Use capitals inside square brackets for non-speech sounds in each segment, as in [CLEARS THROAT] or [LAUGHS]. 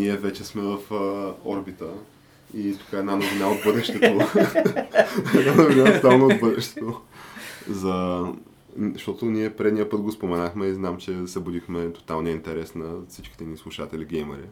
ние вече сме в а, орбита. И тук е една новина от бъдещето. [LAUGHS] една новина стално от бъдещето. За... Защото ние предния път го споменахме и знам, че събудихме тоталния интерес на всичките ни слушатели геймери.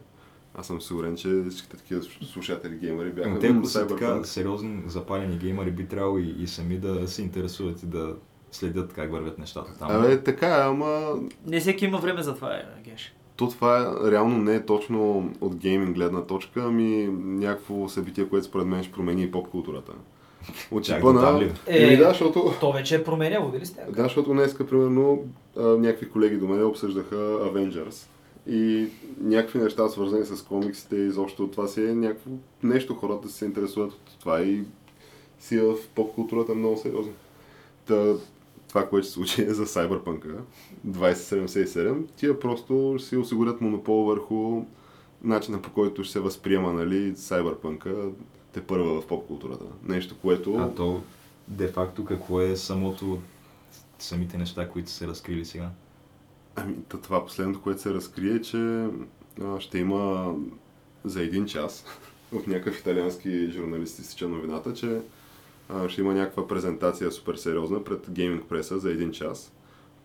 Аз съм сигурен, че всичките такива слушатели геймери бяха Но те, ако са така сериозни, запалени геймери, би трябвало и, и сами да се интересуват и да следят как вървят нещата там. Абе, така ама Не всеки има време за това, е, Геш. То това е, реално не е точно от гейминг гледна точка, ами някакво събитие, което според мен ще промени и поп културата. От там на... Е, да, защото... То вече е променяло, дали сте? Да, защото днеска, примерно, някакви колеги до мен обсъждаха Avengers и някакви неща свързани с комиксите и изобщо това си е някакво нещо, хората се интересуват от това и си е в поп културата много сериозно. Та, това, което се случи е за Cyberpunk 2077, тия просто ще си осигурят монопол върху начина по който ще се възприема нали, Cyberpunk те първа в поп културата. Нещо, което... А то, де-факто, какво е самото, самите неща, които се разкрили сега? Ами, това последното, което се разкрие, е, че а, ще има за един час [LAUGHS] от някакъв италиански журналист изтича новината, че а, ще има някаква презентация супер сериозна пред гейминг преса за един час.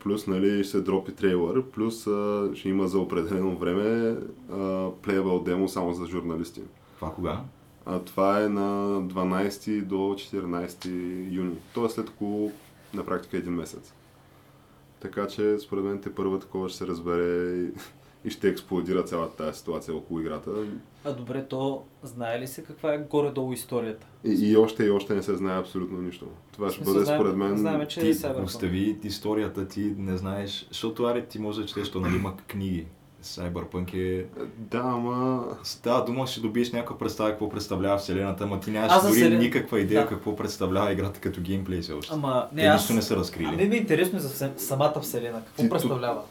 Плюс, нали, ще се дропи трейлър, плюс а, ще има за определено време playable демо само за журналисти. Това кога? А това е на 12 до 14 юни. Тоест след около на практика един месец. Така че според мен те първа такова ще се разбере и, ще експлодира цялата тази ситуация около играта. А добре, то знае ли се каква е горе-долу историята? И, и още и още не се знае абсолютно нищо. Това ще бъде знаем- според мен... знаем, че- Ти е остави историята, ти не знаеш, защото аре ти може да четеш, то нали има книги. Cyberpunk е... Да, ама... Става дума, ще добиеш някаква представа какво представлява вселената, ама ти нямаш дори вселен- никаква идея Да. какво представлява играта като геймплей все още. Ама, не, Те аз... нищо не са разкрили. А мен ми е интересно за самата вселена. Какво Ти- представлява?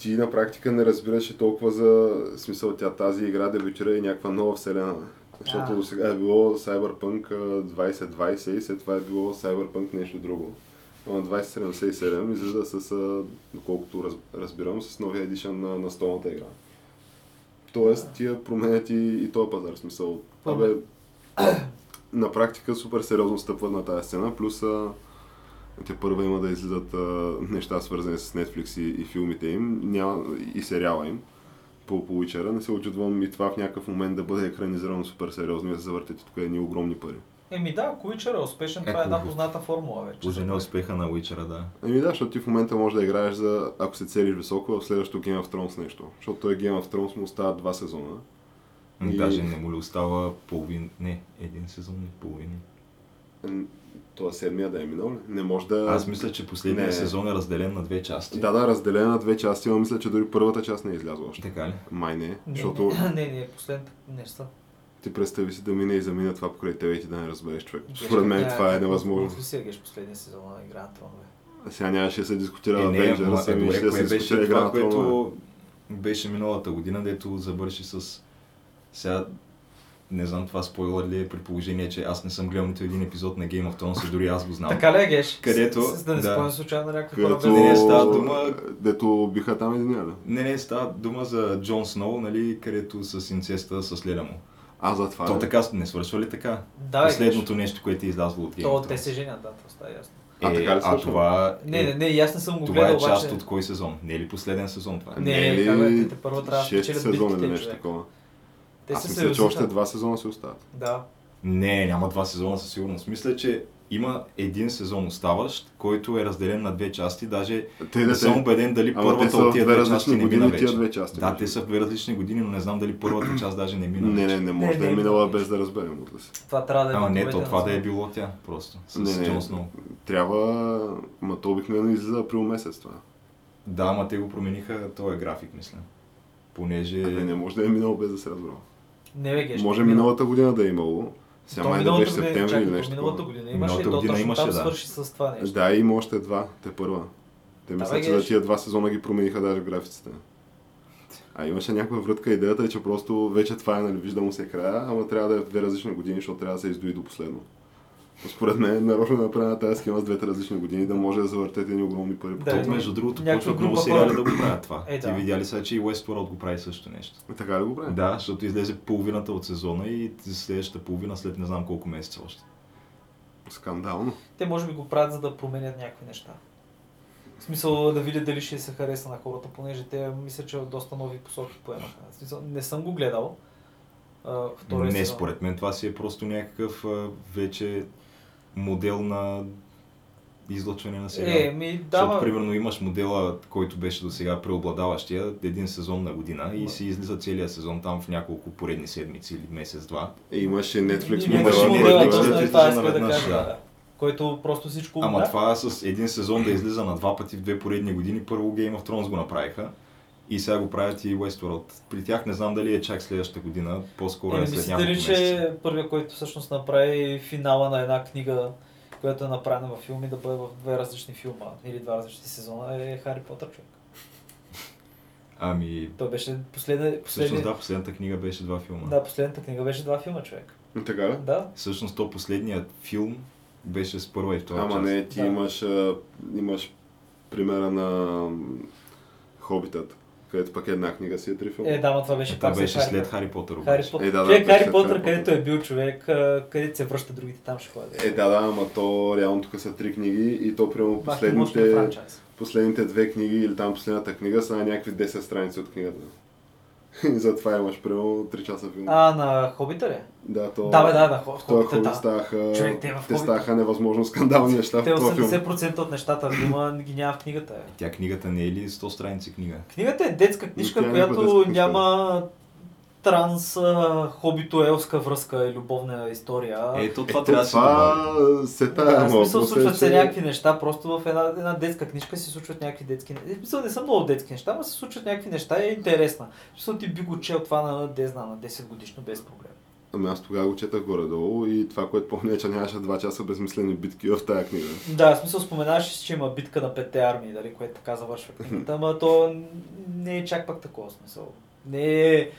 Ти на практика не разбираш и толкова за смисъл тя тази игра дебютира и някаква нова вселена. Защото до сега е било Cyberpunk а, 2020 и след това е било Cyberpunk нещо друго. Но на 2077 излиза с, доколкото раз, разбирам, с новия едишън на, на столната игра. Тоест, тия променят и, и този пазар, смисъл. Абе, на практика супер сериозно стъпват на тази сцена, плюс а, те първа има да излизат а, неща свързани с Netflix и, и филмите им, няма, и сериала им по, по Witcher. Не се очудвам и това в някакъв момент да бъде екранизирано супер сериозно и да се завъртят тук едни огромни пари. Еми да, ако Witcher е успешен, това е една Ако- позната формула вече. Пожене успеха на Witcher, да. Ами да, защото ти в момента можеш да играеш за, ако се целиш високо, в следващото Game of Thrones нещо. Защото той Game of Thrones му остават два сезона. И... И- Даже не му ли остава половин... Не, един сезон и половин. Това седмия да е минал? Не може да... Аз мисля, че последният Не. сезон е разделен на две части. Да, да, разделена на две части, но мисля, че дори първата част не е излязла още. Така ли? Май не, Не, защото не, [CLEARS THROAT] не, не, последната неща. ти представи си да мине и замине това покрай тебе и ти да не разбереш човек. Според мен това е невъзможно. Какво си геш последния сезон на Игра на тронове? Сега нямаше да се дискутира Е, не, ама, Avengers, е, ами добре, ще кое се беше дискутира игра това, на тронове. което беше миналата година, дето завърши с... Сега не знам това спойлер ли е при положение, че аз не съм гледал нито един епизод на Game of Thrones и дори аз го знам. Така ли е, Геш? Където- С, с, да не да. спомням случайно на някакви хора Където... без Не, не, става дума- Дето биха там един ли? Не, не, става дума за Джон Сноу, нали, където с инцеста с леля му. А, за това То ли? така не свършва ли така? Да, Последното нещо, което е излязло от Game То, of те се женят, да, това става ясно. А, Е, така ли а това Не, не, е, не, и аз не съм го това гледал, е част обаче... от кой сезон? Не е ли последен сезон това? Не, е не, ли как бе, те- те първо трябва да шест спечелят или битките, нещо такова. Те Аз се мисля, че още два сезона се остават. Да. Не, няма два сезона със сигурност. Мисля, че има един сезон оставащ, който е разделен на две части. Даже Те, не да съм те, убеден дали ама първата от тия две части различни не мина вече. две части. Да, те са в две различни години, но не знам дали първата част даже не мина Не, не, не може Не, да е не, минала не. без да разберем от си. Това трябва да е Ама не, то това да е било тя, просто. С Не, не, Сноу. Трябва, ма то обикновено излиза април месец това. Да, ама те го промениха този график, мисля. Понеже... Абе, не може да е минало без да се разбра. Не бе, геш. Може миналата година да е имало. Сега То май да беше година- септември или то нещо. Миналата година имаше, Миналата то година точно имаше, да. свърши с това нещо. Да, има още два, те първа. Те Да, мисля, бе, че за тия два сезона ги промениха даже в графиците. А имаше някаква врътка, идеята е, че просто вече това е, нали, вижда му се края, ама трябва да е в две различни години, защото трябва да се издои до последно. Според мен, нарочно е направена тази схема с двете различни години, да може да завъртете едни огромни пари. Да. То, между другото, почват много сериали да го правят това. Е, Ти да. видя ли сега, че и Westworld го прави също нещо? Е, Така ли го прави? Да, защото излезе половината от сезона и следващата половина след не знам колко месеца още. Скандално. Те може би го правят, за да променят някакви неща. В смисъл да видят дали ще се хареса на хората, понеже те мисля, че доста нови посоки поемаха. В смисъл, не съм го гледал. Втория Не, сезон. според мен това си е просто някакъв а, вече модел на излъчване на сериал. Е, ми Защото, дава... примерно, имаш модела, който беше до сега преобладаващия, един сезон на година и си излиза целият сезон там в няколко поредни седмици или месец-два. Е, имаше Netflix Имаше имаше модела, модела, точно да излиза това исках да наведнъж, кажа. да. Да. Който просто всичко Ама да. това с един сезон да излиза на два пъти в две поредни години, първо Game of Thrones го направиха и сега го правят и Westworld. При тях не знам дали е чак следващата година, по-скоро Е, е след няколко ли, месеца. че първият, който всъщност направи финала на една книга, която е направена във филми, да бъде в две различни филма или два различни сезона, е Хари Потър човек. Ами, Той беше последна, всъщност последния... да, последната книга беше два филма. Да, последната книга беше два филма, човек. Така ли? Да. Всъщност то последният филм беше с първа и втора Ама част. не, ти Да. имаш, имаш примера на Хобитът, където пък една книга си е три филма. Е, да, но това беше Това пак беше Хари след. Хари Потър Хари. Потър. Е, да, да, човек, беше Хари Потър, Хари където Потър. е бил човек, където се връща другите, там ще ходят. Е, да, да, ама то реално тук са три книги и то прямо Бах, последните, последните две книги или там последната книга са на някакви 10 страници от книгата. [LAUGHS] И затова имаш примерно 3 часа филм. А, на Хобита ли? Да, то... Да, бе, да, да, В този Хобита, хобит да. ставаха, Човек, те в те ставаха невъзможно скандални неща Те в този филм. 80% от нещата в филма ги няма в книгата. Е. Тя книгата не е ли 100 страници книга? Книгата е детска книжка, е която детска книжка, няма транс а, хобито-елска връзка и любовна история. Ето това трябва да се добави. това се Да, тая, смисъл случват се някакви неща, просто в една, една детска книжка се случват някакви детски неща. Смисъл не са много детски неща, но се случват някакви неща и е интересна. В смисъл ти би го чел това на, не знам, на 10 годишно без проблем. Ами аз тогава го четах горе-долу и това, което помня, е, че нямаше два часа безмислени битки в тая книга. Да, в смисъл споменаваш, си, че има битка на петте армии, дали, което така завършва книгата, ама то не е чак пак такова смисъл. Не е,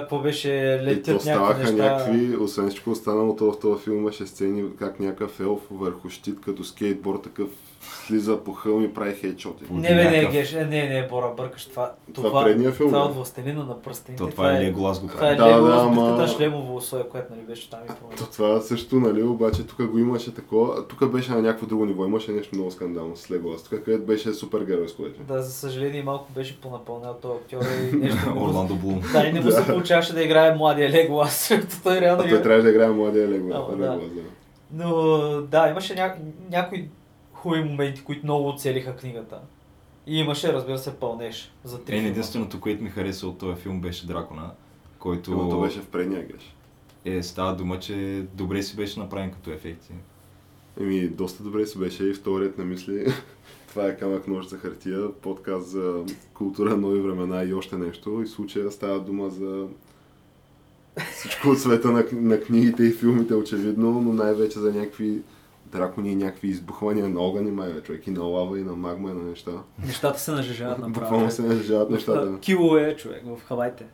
какво беше, И то летят ставаха неща. някакви, освен всичко останало, то в този филм имаше сцени как някакъв елф върху щит, като скейтборд такъв слиза по хълм и прави хейчоти. Не, бе, не, геш, не, не, Бора, бъркаш това. Това предния филм, Това от Властелина на пръстените. То това е Леголас го Това е прави. Да, Лего да, с битката ама- шлемово условие, което нали беше там и промени. То това също, нали, обаче тук го имаше такова, тук беше на някакво друго ниво, имаше нещо много скандално с Леголас, тук където беше супер геройско вече. Да, за съжаление малко беше понапълнял този актьор и нещо. [LAUGHS] Орландо Блум. Да, и не му се получаваше да играе младия Леголас, [LAUGHS] той реално... Той трябваше да играе младия Леголас. Леголас. Но да, имаше ня... някои хубави моменти, които много оцелиха книгата. И имаше, разбира се, пълнеж за три Е, единственото, което ми хареса от този филм беше Дракона, който Ама то беше в предния геш. е, става дума, че добре си беше направен като ефекти. Еми, доста добре си беше и вторият на мисли. [LAUGHS] Това е камък нож за хартия, подкаст за култура, нови времена и още нещо. И в случая става дума за всичко от света на, на книгите и филмите, очевидно, но най-вече за някакви дракони и някакви избухвания на огъни, май бе, човек, и на лава, и на магма, и на неща. Нещата се нажежават направо. Буквално се нажежават нещата. Килове човек в Хавайте.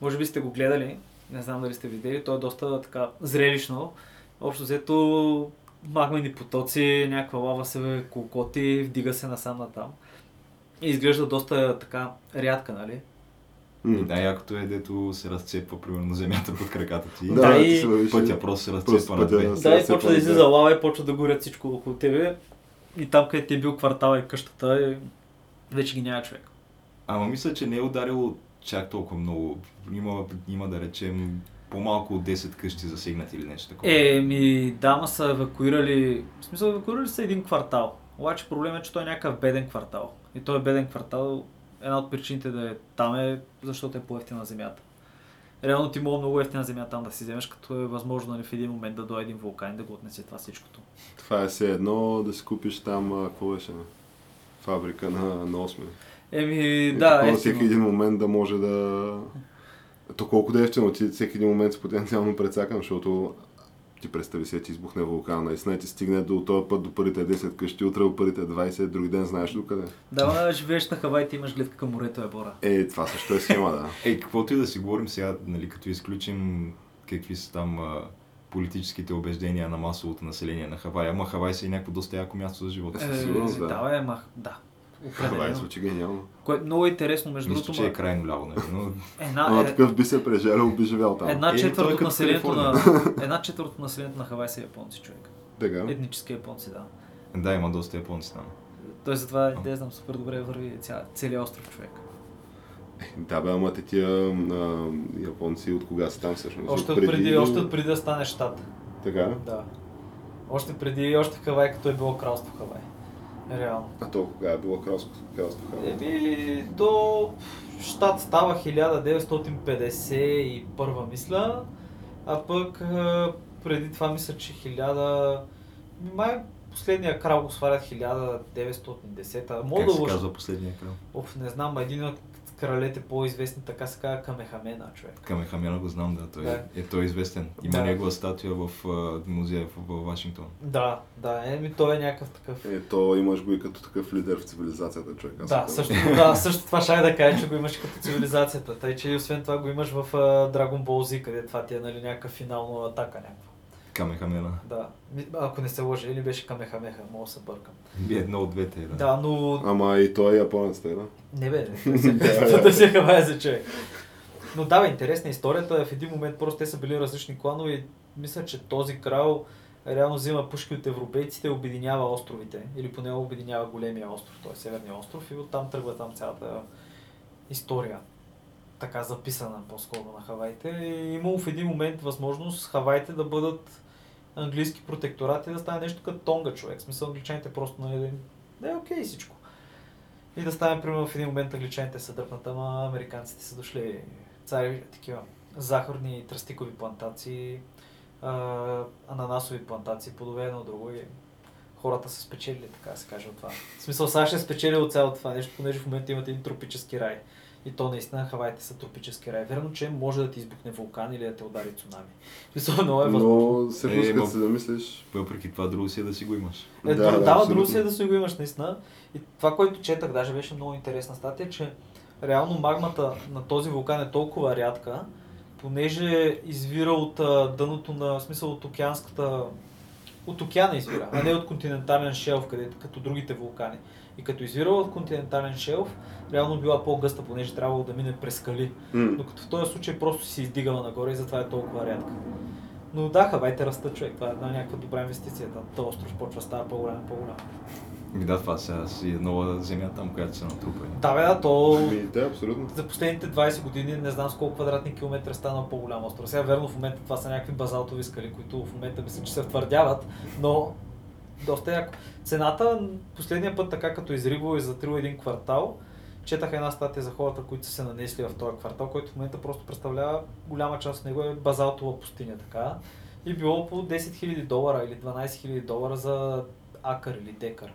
Може би сте го гледали, не знам дали сте видели, то е доста така зрелищно. Общо взето магмени потоци, някаква лава се колкоти, вдига се насам натам. И изглежда доста така рядка, нали? И да, якото е, дето се разцепва примерно земята под краката ти. Да, Да, и ти Пътя просто се разцепва на две. Да, и почва да излиза лава и почва да горят всичко около тебе. И там, където ти е бил квартала и къщата, и вече ги няма човек. Ама мисля, че не е ударило чак толкова много. Има, има да речем по-малко от 10 къщи засегнати или нещо такова. Е, ми, дама са евакуирали, в смисъл евакуирали са един квартал. Обаче проблемът е, че той е някакъв беден квартал. И той е беден квартал, една от причините да е там е, защото е по-ефтина земята. реално ти мога много ефтина земя там да си вземеш, като е възможно нали, в един момент да дойде един вулкан и да го отнесе това всичкото. Това е все едно да си купиш там, какво беше, бе? фабрика на, на осми. Еми, И да, ефтино. всеки един момент да може да... То колко да е ефтино, ти всеки един момент си потенциално прецакан, защото ти представи се, ти избухне вулкан, наистина ти стигне до този път до първите 10 къщи, утре до първите 20, други ден знаеш до къде. Да, ма, живееш на Хавай, ти имаш гледка към морето, е бора. Е, това също е схема, да. Е, каквото и да си говорим сега, нали, като изключим какви са там а, политическите убеждения на масовото население на Хавай, ама Хавай си е някакво доста яко място за живота. Със сигурност, да. да, бе, ма, да. Това е звучи гениално. Кое е много интересно, между другото, че е крайно ляво, нали, но една, Ама е, такъв би се прежалял, би живял там. една Е, четвърт е от като населението на, една четвърт от населението на Хавай са японци, човек. Така. Етнически японци, да. да, има доста японци там. Той затова, не знам, супер добре върви ця, целият остров, човек. Да, бе, ама те тия а, японци от кога са там всъщност? Още от преди, още от преди да стане щат. Така? Да. Още преди, още Хавай, като е било кралство Хавай. Реално. А то кога е било кралство Хавай? Еми, до щат става 1951 мисля, а пък а, преди това мисля, че 1000... Май последния крал го свалят 1910. Мога Как да се лъжа. казва последния крал? Оф, не знам, един от кралете по-известни, така се казва Камехамена, човек. Камехамена го знам, да, той Да. е, той е известен. Има Да. негова статуя в а, музея в, в Вашингтон. Да, да, еми той е някакъв такъв. Е, то имаш го и като такъв лидер в цивилизацията, човек. аз Да, също, да, също това ще да кажа, че го имаш като цивилизацията. Тъй, че и освен това го имаш в а, Dragon Ball Z, къде това ти е нали, някаква финална атака някаква. Камехамена. Да. Ако не се лъжа, или беше Камехамеха, мога да се бъркам. Едно от двете, да. Да, но... Ама и той е японец, така, да? Не бе, не. [LAUGHS] да се хавае за човек. Но да, бе, интересна е историята. В един момент просто те са били различни кланове и мисля, че този крал реално взима пушки от европейците обединява островите. Или поне обединява големия остров, т.е. Северния остров и оттам тръгва там цялата история. Така записана по-скоро на Хавайте. И имало в един момент възможност Хавайте да бъдат английски протекторати и да стане нещо като Тонга човек. В смисъл англичаните просто нали, да е окей всичко. И да стане, примерно, в един момент англичаните са дръпнат, ама американците са дошли цари, такива захарни тръстикови плантации, а, ананасови плантации, плодове едно друго и хората са спечелили, така да се каже от това. В смисъл, САЩ е спечелил от цялото това нещо, понеже в момента имате един тропически рай. И то наистина Хавайте са тропически рай. Верно, че може да ти избухне вулкан или да те удари цунами. [LAUGHS] Смисъл, много е възможно. Но всъщност, Е, като се замислиш, Въпреки това, друго си е да си го имаш. Е, Да, да, да, друго си е да си го имаш наистина. И това, което четах, даже беше много интересна статия, че реално магмата на този вулкан е толкова рядка, понеже извира от дъното на, в смисъл от океанската, от океана извира, а не от континентален шелф, където, като другите вулкани. И като извира от континентален шелф, реално била по-гъста, понеже трябвало да мине през скали. м, Докато в този случай просто си издигала нагоре и затова е толкова рядка. Но да, хавайте растат човек, това е една някаква добра инвестиция. Този остров почва да става по-голям и по-голям. И да, това сега си е нова земя там, която се натрупа. Да, бе, да, то Ми, да, абсолютно. за последните 20 години не знам с колко квадратни километра е станал по-голям остров. Сега верно в момента това са някакви базалтови скали, които в момента мисля, че се втвърдяват, но доста яко. Цената последния път така като изрибало и затрил един квартал, четах една статия за хората, които са се нанесли в този квартал, който в момента просто представлява голяма част от него е базалтова пустиня така. И било по 10 000 долара или 12 000 долара за акър или декар.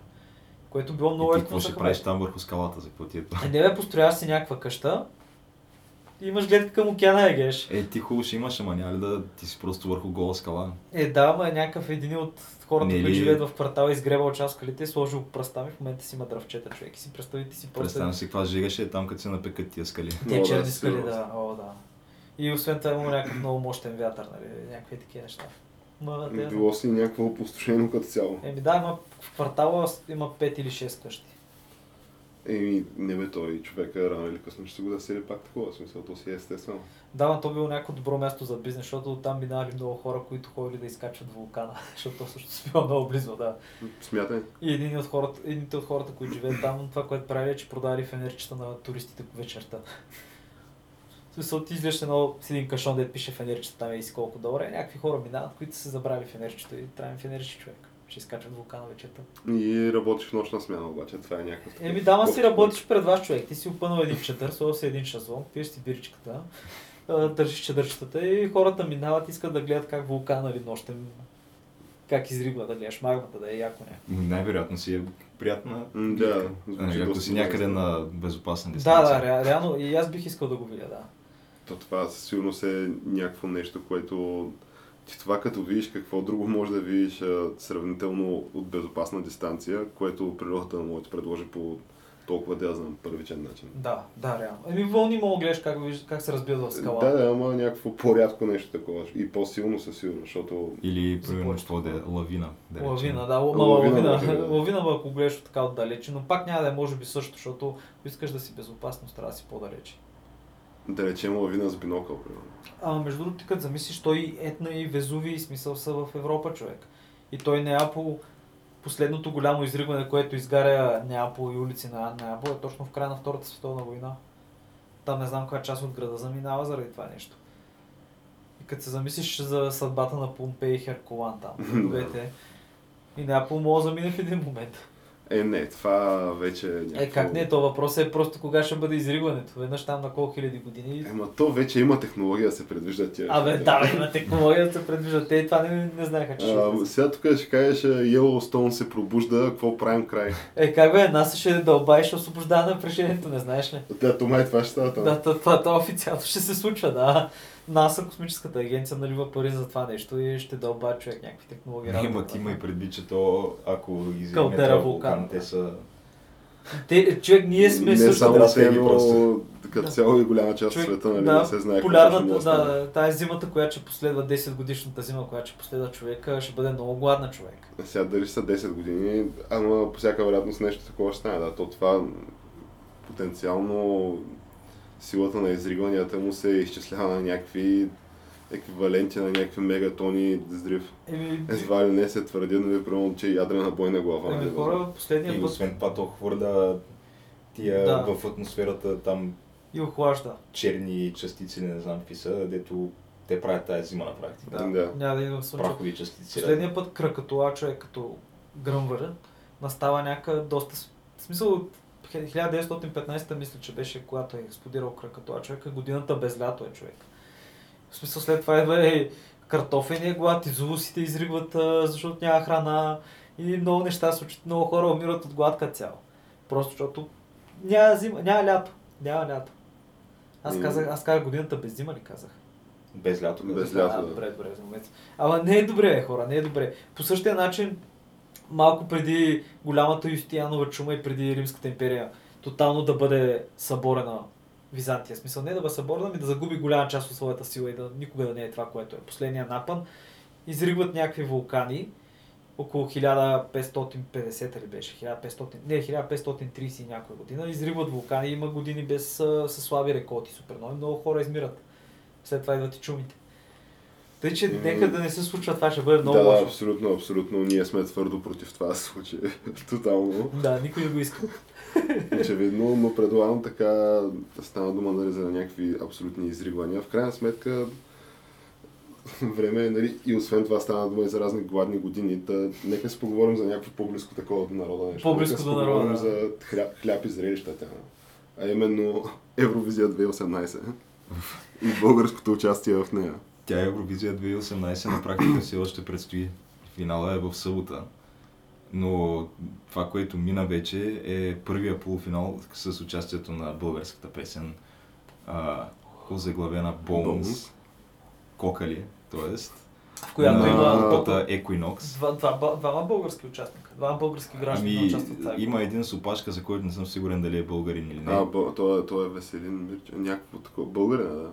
Което било много ефтино какво ще правиш там върху скалата, за ти е не бе, построяваш си някаква къща, имаш гледка към океана, е геш. Е, ти хубаво ще имаш, ама няма ли да ти си просто върху гола скала? Е, да, ама е някакъв един от хората, Не които ли- живеят в квартала, изгребал част от скалите, сложил пръста ми, в момента си има дръвчета, човек. И си представите си просто Представям си каква жига ще е там, като се напекат тия скали. те да, черни скали, да. О, да. И освен това има някакъв много мощен вятър, нали, някакви такива неща. Ма, те, Било си някакво опустошено като цяло. Еми да, има в квартала има 5 или 6 къщи. Еми, не бе, той човека рано или късно ще се го да сели пак такова, в смисъл, то си е естествено. Да, но то било някакво добро място за бизнес, защото там минали много хора, които ходили да изкачват вулкана, [LAUGHS] защото то също си било много близо, да. Смятай. И един от хората, едните от хората, които живеят там, това, което прави е, че продали фенерчета на туристите по вечерта. В смисъл, ти излезеш едно с един кашон, да пише фенерчета там и си колко и някакви хора минават, които са забрали фенерчето и трябва им фенерче човек. Ще изкачват вулкана вечерта. И работиш в нощна смяна, обаче това е някакъв такъв Еми, дама си работиш пред вас човек. Ти си опънал един чадър, сложил си един шазлон, пиеш си биричката държиш чадърчетата и хората минават, искат да гледат как вулкан, нали, нощем, как изригва, да гледаш магмата, да е яко не. Най-вероятно си е приятна. Да, Нали, звучи ако си някъде на безопасна Да, дистанция. да, ре, реално и аз бих искал да го видя, да. То това със сигурност е някакво нещо, което ти това като видиш какво друго може да видиш а, сравнително от безопасна дистанция, което природата може да ти предложи по толкова, да я знам, първичен начин. Да, да, реално. Еми вълни мога да гледаш как, виж- как се разбиват в скала. Да, да, ама някакво по-рядко нещо такова. И по-силно със сигурност, защото Или, примерно, какво да е лавина. Да. Лавина, да, ма Лавина лавина, да [LAUGHS] е. лавина, ако гледаш от така отдалече, но пак няма да е може би също, защото ако искаш да си безопасност, трябва да си по-далече. Да речем лавина с бинокъл, примерно. Ама между другото, ти като замислиш, той Етна и Везуви смисъл са в Европа, човек. И той Неапол, последното голямо изригване, което изгаря Неапол и улици на Неапол, е точно в края на Втората световна война. Там не знам коя част от града заминава заради това нещо. И като се замислиш за съдбата на Помпей и Херкулан там, [LAUGHS] градовете, и Неапол може да замине в един момент. Е, не, това вече е някакво... Е, как не, то въпросът е просто кога ще бъде изригването. Веднъж там на колко хиляди години. Ема то вече има технология да се предвижда тия. Абе, да, бе, има технология да се предвижда. Те това не, не знаеха, че ще А, влиза. сега тук ще кажеш, Yellowstone се пробужда, какво правим край? Е, как бе, НАСА ще дълба и ще освобождава напрежението, не знаеш ли? Да, то май това ще става там. Да, това, това, това официално ще се случва, да. НАСА, космическата агенция, налива пари за това нещо и ще дълба човек някакви технологии. Не, работа ма на ти това. има и предвид, че то, ако Калтера този вулкан, вулкан, те са... Те, човек, ние сме не също само те, но просто. като Да. цяло и голяма част от Човек, света, нали, да, не се знае полярната, да да, тази зимата, която ще последва 10 годишната зима, която ще последва човека, ще бъде много гладна човек. Сега дали са 10 години, ама по всяка вероятност нещо такова ще стане. Да, то това потенциално силата на изригванията му се изчислява на някакви еквиваленти на някакви мегатони взрив. Еми, Едва ли не се твърди, нали, примерно, че ядрена бойна глава. еми нали, хора, последния И път освен това, то хвърля тия Да. в атмосферата там и охлажда. черни частици, не знам какви са, дето те правят тази зима на практика. Да, Да. няма да идва в слънчев. Прахови частици. Последния път кракатуа човек като гръмвър настава някакъв доста... В смисъл от 1915 мисля, че беше когато е експлодирал кракатуа човека, годината без лято е човек. В смисъл след това идва и картофения глад, и зулусите изригват, защото няма храна и много неща се случват, много хора умират от глад като цяло. Просто защото няма зима, няма лято, няма лято. Аз казах, аз казах годината без зима ли казах? Без лято. Без Без... лято, А, да. добре, добре, за момент. Ама не е добре, хора, не е добре. По същия начин, малко преди голямата Юстиянова чума и преди Римската империя, тотално да бъде съборена Византия. Смисъл не да бъде съборена, ми да загуби голяма част от своята сила и да никога да не е това, което е. Последния напън. Изригват някакви вулкани, около 1550 ли беше, 1500, не, 1530 и някоя година, изригват вулкани, има години без със слаби реколти, супер много, много хора измират. След това идват и чумите. Тъй, че нека да не се случва това, ще бъде много да, да, лошо. абсолютно, абсолютно. Ние сме твърдо против това да се случи. [LAUGHS] Тотално. Да, никой не го иска. [LAUGHS] Очевидно, но предлагам така да стана дума нали, за някакви абсолютни изригвания. В крайна сметка, [LAUGHS] време е, нали, и освен това стана дума и за разни гладни години. Та, нека си поговорим за някакво по-близко такова до народа нещо. По-близко до народа, да. за хляб, хляб и зрелища тя. А именно Евровизия 2018 и българското участие в нея. Тя е Евровизия 2018 на практика все още предстои. Финала е в събота. Но това, което мина вече е първия полуфинал с участието на българската песен, а, озаглавена Bones. Кокали, т.е. В която има групата Equinox. два, два, два, двама български участника, двама български граждани Ами, участват в тази има един с опашка, за който не съм сигурен дали е българин или не. А, бъл, той, е- той е Веселин Мирчев, някакво такова. Българина, да.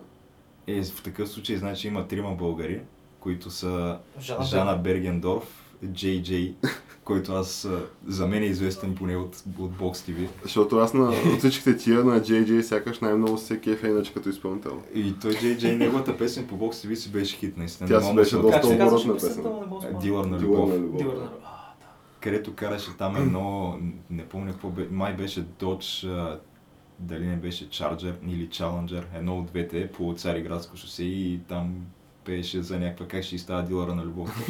Е, в такъв случай, значи има трима българи, които са Жана, Жана Бергендорф, Джей Джей, който аз за мен е известен поне от, от Box TV. Защото аз на от всичките тия на JJ сякаш най-много се кефе иначе като изпълнител. И той Джей Джей, неговата песен по Box TV си беше хит, наистина. Тя си беше доста оборотна песен. Дилър на Дилър любов. на любов. Дилър на любов. Където караше там едно, не помня какво бе, май беше Dodge, дали не беше Charger или Challenger, едно от двете по Цариградско шосе и там пееше за някаква как ще става дилъра на любов. [LAUGHS]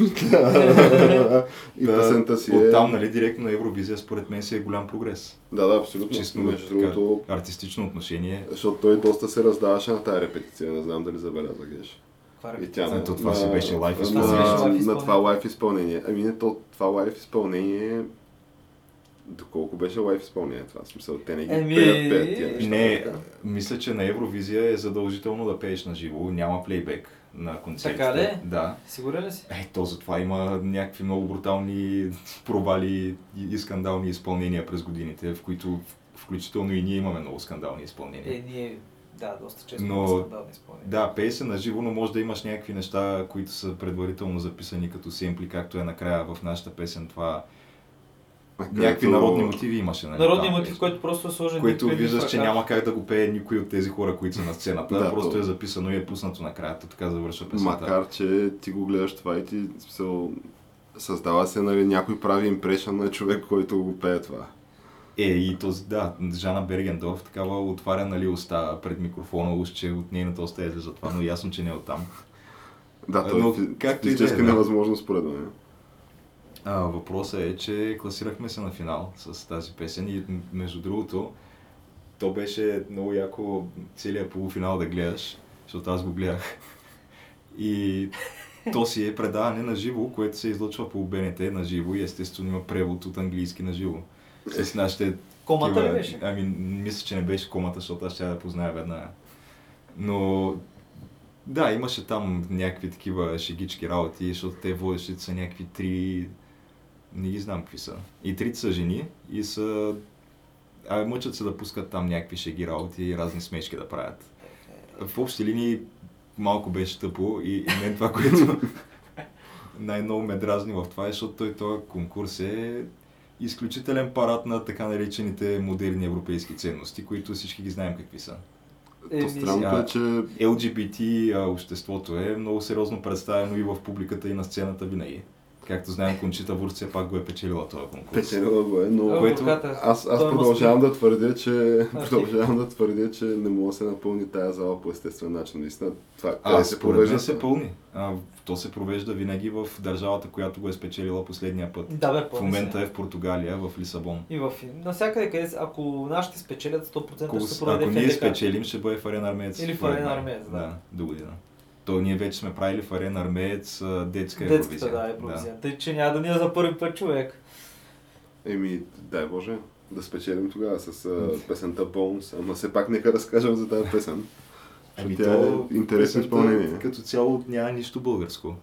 и песента си е... Оттам, нали, директно на Евровизия, според мен си е голям прогрес. Да, да, абсолютно. Чисто Между другото, артистично отношение. защото той доста се раздаваше на тази репетиция, не знам дали забеляза Геш. Каква И репетиция? тя Ето, това на- си беше лайв на- изпълнение. На това лайв изпълнение. Ами не, то, това лайв изпълнение Доколко беше лайв изпълнение това? В смисъл, те не ги Еми, пеят, пеят тия неща. Не, така. мисля, че на Евровизия е задължително да пееш на живо, няма плейбек на концертите. Така ли? Да. Сигурен ли си? Е, то затова има някакви много брутални провали и, скандални изпълнения през годините, в които включително и ние имаме много скандални изпълнения. Е, ние, да, доста често Но- но... скандални изпълнения. Да, пее се на живо, но може да имаш някакви неща, които са предварително записани като семпли, както е накрая в нашата песен това. Където- Някакви народни мотиви имаше. Нали, Народният там, мотив, който просто е сложен Което директно виждаш, че няма как да го пее никой от тези хора, които са на сцената. Да, просто то- е записано и е пуснато накрая. То така завършва песента. Макар, че ти го гледаш това и ти смисъл, създава се, нали, някой прави импрешън на човек, който го пее това. Е, и този, да, Жана Бергендорф такава отваря нали, уста пред микрофона, уж, че от нейната уста е за това, но ясно, че не е оттам. Да, той Но е както и е, физически да. невъзможно според мен. А, въпросът е, че класирахме се на финал с тази песен и между другото, то беше много яко целият полуфинал да гледаш, защото аз го гледах. И то си е предаване на живо, което се излъчва по БНТ на живо и естествено има превод от английски на живо. С нашите Комата ли беше? Ами, мисля, че не беше комата, защото аз ще да позная веднага. Но да, имаше там някакви такива шегички работи, защото те водещите са някакви три... Не ги знам какви са. И трите са жени и са... А, мъчат се да пускат там някакви шеги работи и разни смешки да правят. В общи линии малко беше тъпо и, и мен това, което [LAUGHS] най-много ме дразни в това е, защото той този конкурс е изключителен парад на така наречените модерни европейски ценности, които всички ги знаем какви са. Еми, То странното е, че LGBT а, обществото е много сериозно представено и в публиката и на сцената винаги. Както знаем, Кончита Вурст все пак го е печелила този конкурс. печелила го е, но... А, което- Аз, аз е продължавам да твърдя, че А, продължавам да твърдя, че не мога да се напълни тая зала по естествен начин. Наистина, това А, се провежда. се пълни. А, то се провежда винаги в държавата, която го е спечелила последния път. Да, бе, В момента се. е в Португалия, в Лисабон. И в... Навсякъде, къде... Ако нашите спечелят, 100% Ако, ще се проведе ако ние спечелим, ще бъде в Арена Армеец. Или в според Арена. Армеец, да. да. до година. То ние вече сме правили в Арена Армеец детска Детската, Евровизия. да, Евровизия. Тъй, че няма да ни е за първи път човек. Еми, дай Боже, да спечелим тогава с а, песента Bones, ама все пак нека разкажем за тази песен. [LAUGHS] Ами Тя то, е интересно изпълнение. Като цяло няма нищо българско.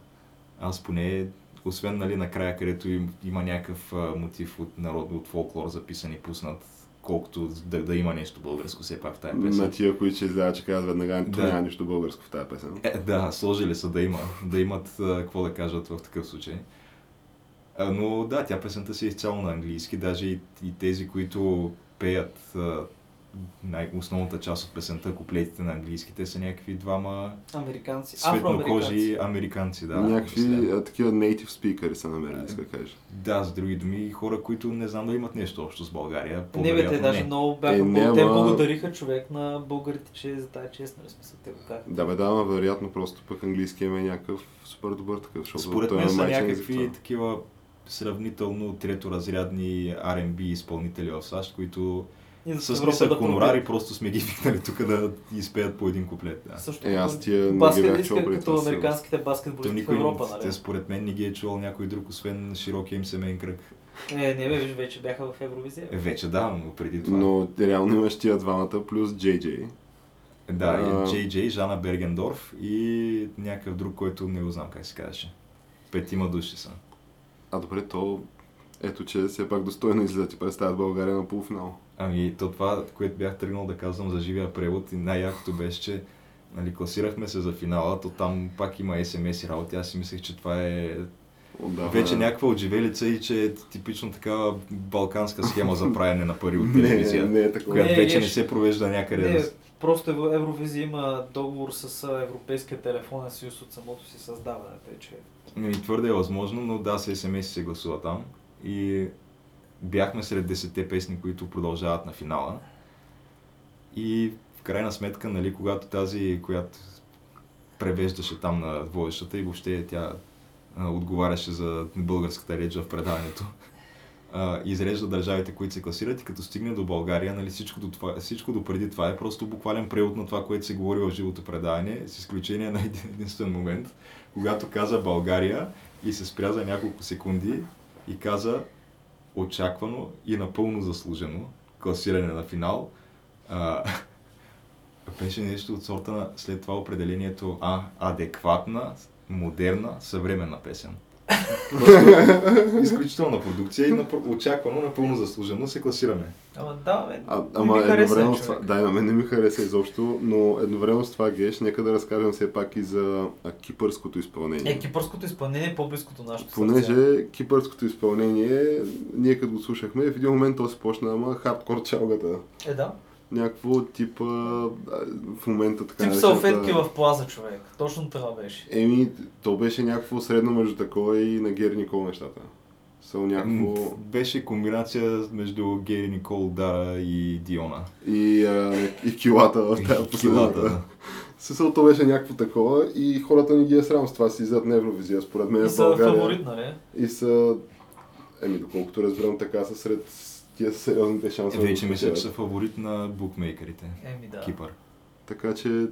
Аз поне, освен нали, накрая, където им, има някакъв а, мотив от народ, от фолклор записан и пуснат, колкото да, да има нещо българско все пак в тази песен. На тия, които ще излязат, че казват веднага, то Да. няма нищо българско в тази песен. Е, да, сложили са да има, да имат какво да кажат в такъв случай. Но да, тя песента си е изцяло на английски, даже и, и тези, които пеят най-основната част от песента, куплетите на английски, те са някакви двама Американци. светнокожи американци, да. Някакви а, такива native speakers са намерили, иска да кажеш. Да, с други думи, хора, които не знам да имат нещо общо с България. Не бе, те даже много бяха, Е, е, не, те благодариха човек на българите, че за тази чест, нали смисъл, те го казаха. Да, бе, да, ама вероятно просто пък английски е някакъв супер добър такъв, защото Според мен е са някакви това. такива сравнително треторазрядни R&B изпълнители в САЩ, които И за с нисък да хонорари просто сме ги викнали тук да изпеят по един куплет. Да. Също Е, аз тия не ги баскет бях иска чул преди като американските баскетболисти в Европа, нали? те според мен не ги е чувал някой друг, освен широкия им семейен кръг. Е, не бе, виж, вече бяха в Евровизия. Е, вече да, но преди това. Но реално имаш тия двамата плюс JJ. Да, А. и JJ, Жана Бергендорф и някакъв друг, който не го знам как се казваше. Петима души са. А добре, то ето, че все пак достойно излиза ти представят България на полуфинал. Ами, то това, което бях тръгнал да казвам за живия превод и най-якото беше, че нали, класирахме се за финала, то там пак има SMS и работи. Аз си мислех, че това е Отдавна. вече някаква отживелица и че е типично такава балканска схема за правене на пари от [LAUGHS] Не, телевизия, не е такова. която Не, вече не еш- се провежда някъде. Не, просто Евровизия има договор с Европейския телефонен съюз от самото си създаване, тъй че... Ми, твърде е възможно, но да, с SMS се гласува там. И бяхме сред 10 песни, които продължават на финала. И в крайна сметка, нали, когато тази, която превеждаше там на водещата и въобще тя а, отговаряше за българската реч в предаването. А, изрежда държавите, които се класират и като стигне до България, нали, всичко, до това, всичко до преди това е просто буквален превод на това, което се говори в живото предаване, с изключение на един единствен момент, когато каза България и се спря за няколко секунди и каза очаквано и напълно заслужено класиране на финал. А, [LAUGHS] беше нещо от сорта на след това определението а, адекватна, модерна, съвременна песен. Изключителна продукция и очаквано, напълно заслужено се класираме. Ама да, бе, А, не ама ми хареса, едновременно с това, да, на мен не ми хареса изобщо, но едновременно с това, Геш, нека да разкажем все пак и за кипърското изпълнение. Е, кипърското изпълнение е по-близко до нашото сърце. Понеже кипърското изпълнение, ние като го слушахме, в един момент то се почна, ама хардкор чалгата. Е, да. Някакво типа, в момента така Тип салфетки в плаза, човек. Точно това беше. Еми, то беше някакво средно между такова и на Гери Никол нещата. Са някакво... Беше комбинация между Гери Никол Дара и Диона. И, а, и килата в тази последната. Смисъл, то беше някакво такова и хората ни ги е срам с това си излизат на Евровизия, според мен И са България. фаворит, нали? И са, еми доколкото разбирам така, са сред тия сериозните шансове. Вече мисля, че са фаворит на букмейкерите. Еми да. Кипър. Така че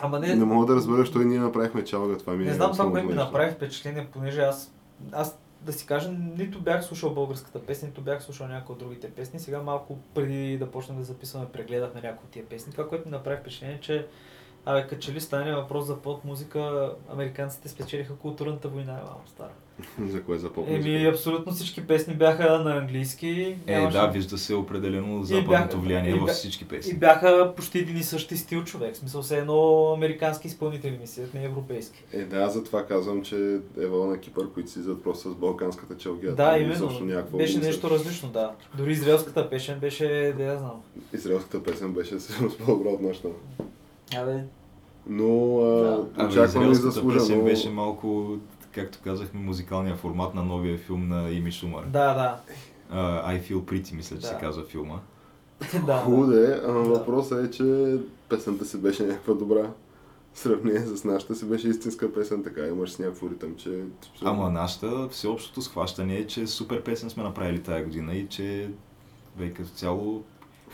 Ама не, не, мога да разбера, защо и ние направихме чалга. Това ми не е знам това, само което ми направи впечатление, понеже аз, аз да си кажа, нито бях слушал българската песен, нито бях слушал някои от другите песни. Сега малко преди да почнем да записваме прегледах на някои от тия песни. Това, което ми направи впечатление, е, че Абе, като че ли стане въпрос за поп музика, американците спечелиха културната война, е малко стара. [LAUGHS] За кое за поп Еми, абсолютно всички песни бяха на английски. Е, нямаше- да, вижда се определено И западното влияние и във всички И песни. бяха почти един и същи стил човек. В смисъл, все едно американски изпълнители мислят, не европейски. Е, да, затова казвам, че Ева на Кипър, които си излизат просто с балканската челгия. Да, именно. Беше нещо различно, да. Дори израелската песен беше, да я знам. Израелската песен беше сигурно по-добра от нашата. Абе, Но а, Да. Ами, очаквам и заслужено. беше малко, както казахме, музикалния формат на новия филм на Ими Шумър. да, да. Uh, I Feel Pretty, мисля, че Да. се казва филма. [LAUGHS] да, Хубаво да. е, ама Да. въпросът е, че песента си беше някаква добра. В сравнение с нашата си беше истинска песен, така имаш с някакво ритъм, че... Ама нашата всеобщото схващане е, че супер песен сме направили тая година и че бе, като цяло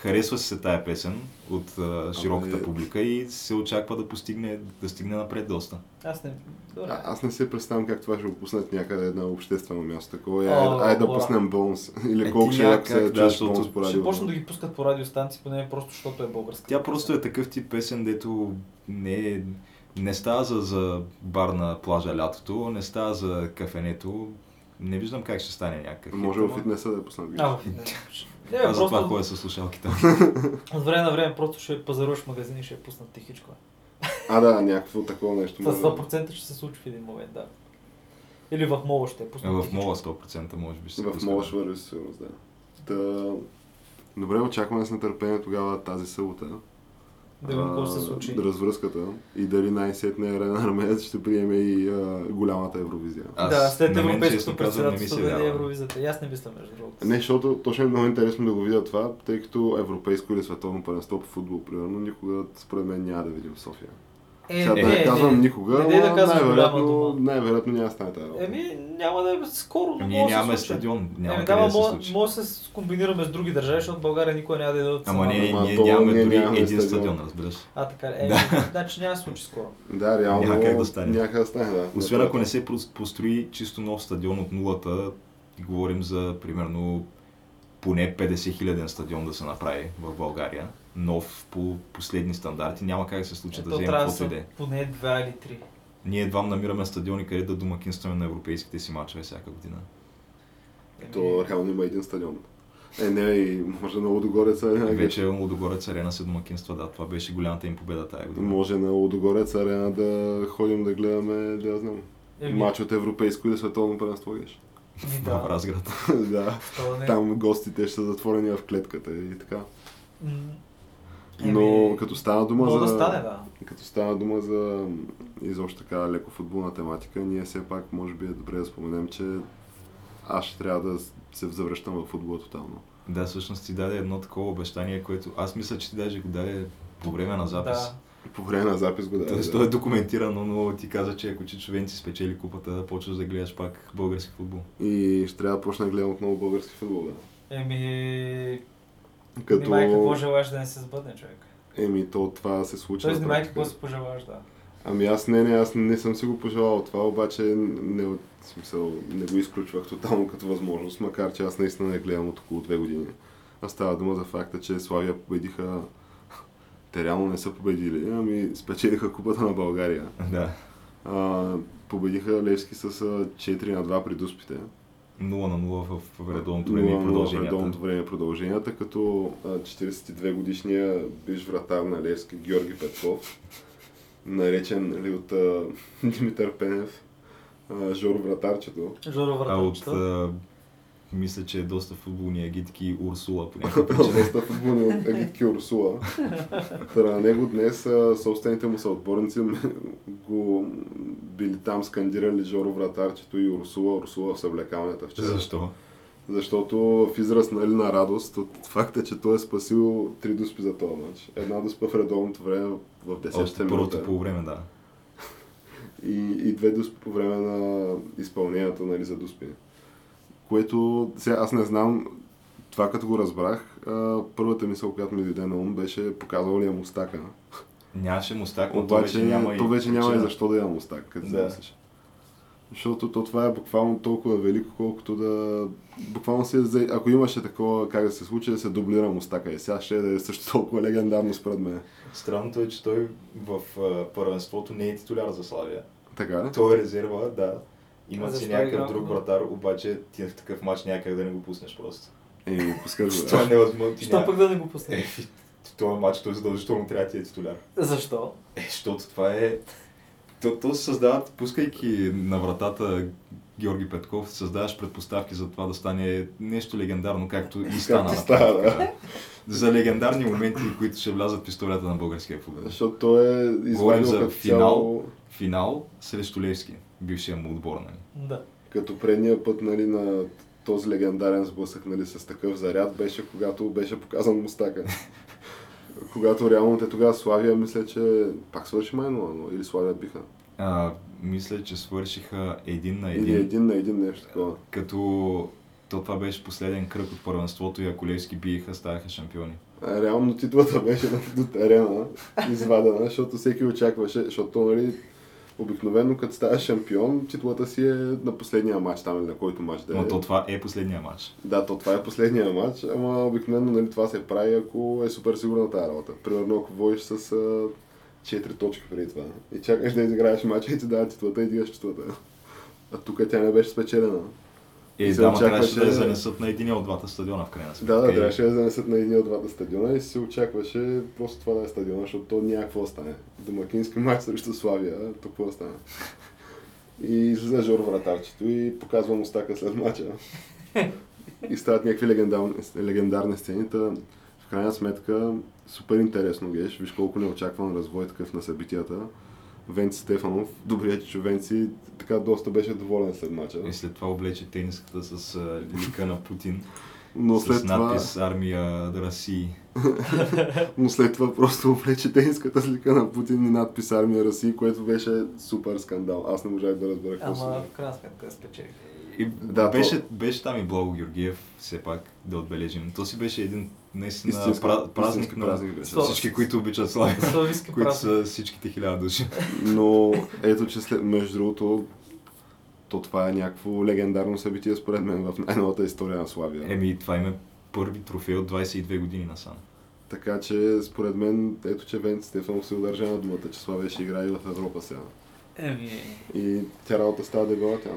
харесва се тая песен от а, широката е- публика и се очаква да постигне, да стигне напред доста. Аз не... Добре. А, аз не се представям как това ще го пуснат някъде на обществено място. Такова е, О, ай, да пуснем Бонс. [LAUGHS] Или Е, колко ще няма ако се да, чуеш Бонс по радио. Ще почна да ги пускат по радиостанции, поне просто защото е българска. Тя просто е такъв тип песен, дето не, е- не става за, за бар на плажа лятото, не става за кафенето. Не виждам как ще стане някакъв. хит, Може в фитнеса да пуснат. А, в интернет. Не, затова просто ходя с слушалките. [LAUGHS] от време на време просто ще пазаруваш магазин и ще я пуснат тихичко. А, да, някакво такова нещо. Това може. 100% ще се случи в един момент, да. Или в мола ще я пуснат В мола 100% може би ще се В мола да. ще върви със сигурност, да. Та... Добре, очакваме с нетърпение тогава тази събота. Да видим какво се случи. Развръзката и дали най-сетне Арена Армеец ще приеме и а, голямата Евровизия. Аз да, след европейското председателство се да е. Евровизията. И аз не мисля, между другото. Не, защото точно е много интересно да го видя това, тъй като европейско или световно първенство по футбол, примерно, никога според мен няма да видим в София. Е, Сега да не казвам никога, не дей да голяма най-вероятно, най-вероятно няма да стане тази работа. Еми, няма да е скоро, но ние нямаме стадион, няма Еми, да, да се може, случи. може да се комбинираме с други държави, защото България никога няма да сама. не, Ама ние то нямаме ние дори нямаме един стадион. разбираш. А, така ли? Е, Да. значи няма да се случи скоро. Да, реално Няма как да стане. Няма как да стане, да. Освен ако не се построи чисто нов стадион от нулата, говорим за примерно поне 50 хиляден стадион да се направи в България. Нов по последни стандарти. Няма как да се случи да Ето вземем да каквото и да са е. поне два или три. Ние едва намираме стадиони, къде да домакинстваме на европейските си мачове всяка година. То реално има един стадион. Е, не, и може на Лудогорец арена. Вече Лудогорец арена се домакинства, да, това беше голямата им победа тая година. Може на Лудогорец арена да ходим да гледаме, да я знам, Еми, матч от европейско или световно първенство, геш. еми, В [LAUGHS] да. Разград. да. Там гостите ще са затворени в клетката и така. Но еми, като стана дума за... да стане, да. Като стана дума за изобщо така леко футболна тематика, ние все пак може би е добре да споменем, че аз ще трябва да се завръщам в футбола тотално. Да, всъщност ти даде едно такова обещание, което аз мисля, че ти даже го даде по време на запис. Да. По време на запис го да. Тоест, да. то е документирано, но ти каза, че ако Чичо Венци спечели купата, почваш да гледаш пак български футбол. И ще трябва да почна да гледам отново български футбол, да. Еми, Като... внимай какво желаеш да не се сбъдне човек. Еми, то това се случва. Той на внимай какво се пожелаваш, да. Ами аз не, не, аз не съм си го пожелал това, обаче не, смисъл, не го изключвах тотално като възможност, макар че аз наистина не гледам от около две години. А става дума за факта, че Славия победиха те реално не са победили, ами спечелиха купата на България. Да. А, победиха Левски с а, 4 на 2 при дуспите. 0 на 0 в, редовното време и В продълженията. редовното време продълженията, като а, 42 годишния биш вратар на Левски Георги Петков, наречен ли от [LAUGHS] Димитър Пенев Жоро Вратарчето. Жоро А от, Вратарчето. а, мисля, че е доста футболни агитки Урсула по някаква [LAUGHS] причина. Доста футболни Агитки Урсула. Та на него днес собствените му съотборници [LAUGHS] го били там скандирали Жоро Вратарчето и Урсула, Урсула в съблекалнята вчера. Защо? Защото в израз нали, на радост от факта, че той е спасил три дуспи за този матч. Една дуспа в редовното време в 10 Още първото по време, да. [LAUGHS] и, и две дуспи по време на изпълнението нали, за дуспи. Което сега аз не знам, това като го разбрах, първата мисъл, която ми дойде на ум беше показал ли е мустака. Нямаше мустак, но то Обаче вече няма то вече и няма и защо да има мустак, като Да. мислиш. Защото то това е буквално толкова велико, колкото да... Буквално е за- ако имаше такова, как да се случи, да се дублира мустака. И сега ще да е също толкова легендарно според мен. Странното е, че той в първенството не е титуляр за Славия. Така ли? Той е резерва, да. Има си някакъв друг вратар, обаче ти в такъв матч няма как да не го пуснеш просто. Пускаш [LAUGHS] го. Това е да. невъзможно. ти Що пък да не го Е, пуснеш? в този матч той задължително трябва да ти е титуляр. Защо? Е, защото това е... То, то се създават, пускайки на вратата Георги Петков, създаваш предпоставки за това да стане нещо легендарно, както и стана. Както на става, практика. За легендарни моменти, които ще влязат в историята на българския футбол. Защото той е Говорим за финал. Финал срещу Левски, бившия му отбор. Нали? Да. като предния път нали, на този легендарен сблъсък нали, с такъв заряд беше когато беше показан мустака. [LAUGHS] когато реално те тогава Славия, мисля, че пак свърши май 0 или Славия биха. А, мисля, че свършиха един на Или един, един на един нещо такова. като то това беше последен кръг от първенството и ако Левски биеха, ставаха шампиони. А, реално титлата [LAUGHS] беше на до терена, извадена, защото всеки очакваше, защото нали, обикновено като ставаш шампион, титлата си е на последния матч, там или на който матч да е. Но то това е последния матч. Да, то това е последния матч, ама обикновено нали, това се прави, ако е супер сигурна тази работа. Примерно ако водиш с а, 4 точки преди това и чакаш да изиграеш матча и ти дава титлата и дигаш титлата. А тук тя не беше спечелена. Е, И се да, ма трябваше да я занесат на един от двата стадиона в крайна сметка. Да, да, трябваше да занесат на един от двата стадиона и се очакваше просто това да е стадиона, защото то няма какво да стане. Домакински матч срещу Славия, то какво стане. И излиза Жор вратарчето и показва му стака след мача. И стават някакви легендарни, легендарни сцени. В крайна сметка, супер интересно геш. Виж колко неочакван развой такъв на събитията. Венци Стефанов, добрият че Венци, така доста беше доволен след мача. И след това облече тениската с лика на Путин, Но с след това... надпис Армия России. [LAUGHS] Но след това просто облече тениската слика на Путин и надпис Армия Русия, което беше супер скандал. Аз не можах да разбера какво се Ама в крайна сметка спечелих. И Да, беше, то- беше там и Благо Георгиев, все пак да отбележим. То си беше един наистина Истинска- пра, празник на празник беше. за всички, които обичат Славийски които са всичките хиляда души. Но ето, че след, между другото, то това е някакво легендарно събитие според мен в най-новата история на Славия. Еми, това им е първи трофей от 22 години насам. Така че според мен, ето че Венци Стефанов се удържа на думата, че Славия ще играе и в Европа сега. Еми, И тя работа става дебела тя.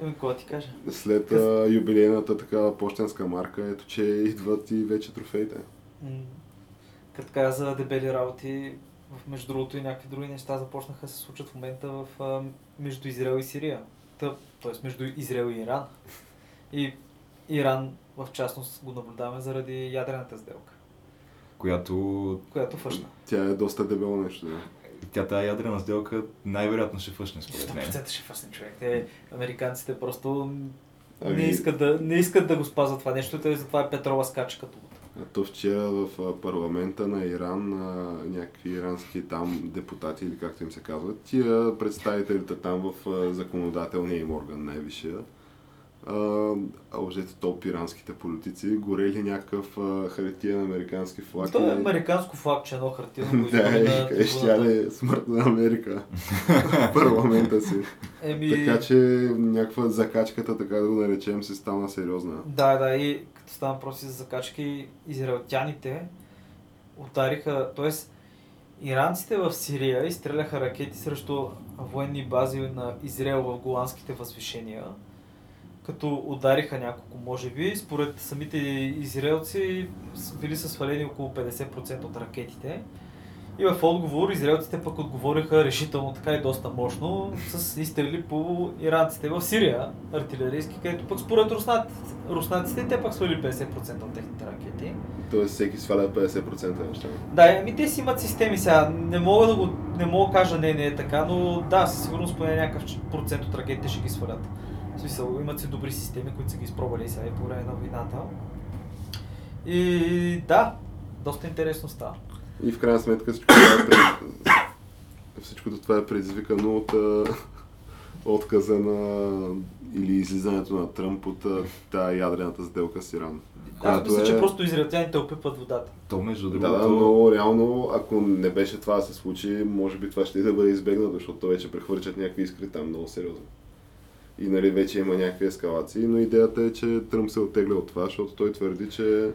Еми, какво ти кажа? След а, юбилейната така почтенска марка, ето че идват и вече трофеите. Като каза за дебели работи, между другото и някакви други неща започнаха да се случат в момента в, а, между Израел и Сирия. Та, тоест между Израел и Иран. И Иран в частност го наблюдаваме заради ядрената сделка, Която която фъшна. Тя е доста дебело нещо. Да. Тя тази ядрена сделка най-вероятно ще фъшне според мен. 100% ще фъсне човек. Те, американците просто Ами- не, искат да, не искат да го спазват това нещо, те затова е Петрова скача като То вчера в парламента на Иран а, някакви ирански там депутати или както им се казват, тия представителите там в а, законодателния им орган най-висшия, а, а въжето топ иранските политици, горели някакъв а, хартиен американски флаг. Това е американско флагче, едно хартиено. [LAUGHS] го Да, на къде ще ли смърт на Америка [LAUGHS] парламента си. Еми, Така че някаква закачката, така да го наречем, си стана сериозна. Да, да, и като стана въпроси за закачки, израелтяните удариха, т.е. иранците в Сирия изстреляха ракети срещу военни бази на Израел в голандските възвишения, като удариха няколко, може би. Според самите израелци били са свалени около 50% от ракетите. И в отговор израелците пък отговориха решително така и доста мощно с изстрели по иранците в Сирия, артилерийски, където пък според руснат, руснаците те пък свали 50% от техните ракети. Тоест всеки сваля 50% неща. Да, ами те си имат системи сега. Не мога да го не мога да кажа не, не е така, но да, със сигурност поне някакъв процент от ракетите ще ги свалят. В смисъл, имат си добри системи, които са ги изпробвали сега и по време на войната. И да, доста интересно става. И в крайна сметка всичко това е, пред... всичкото това е предизвикано от а, отказа на или излизането на Тръмп от тая ядрената сделка с Иран. Аз мисля, е- че просто израелтяните опипват водата. То между Да, другото... да, но реално, ако не беше това да се случи, може би това ще и да бъде избегнато, защото то вече прехвърчат някакви искри там много сериозно. И нали вече има някакви ескалации, но идеята е, че Тръмп се оттегля от това, защото той твърди, че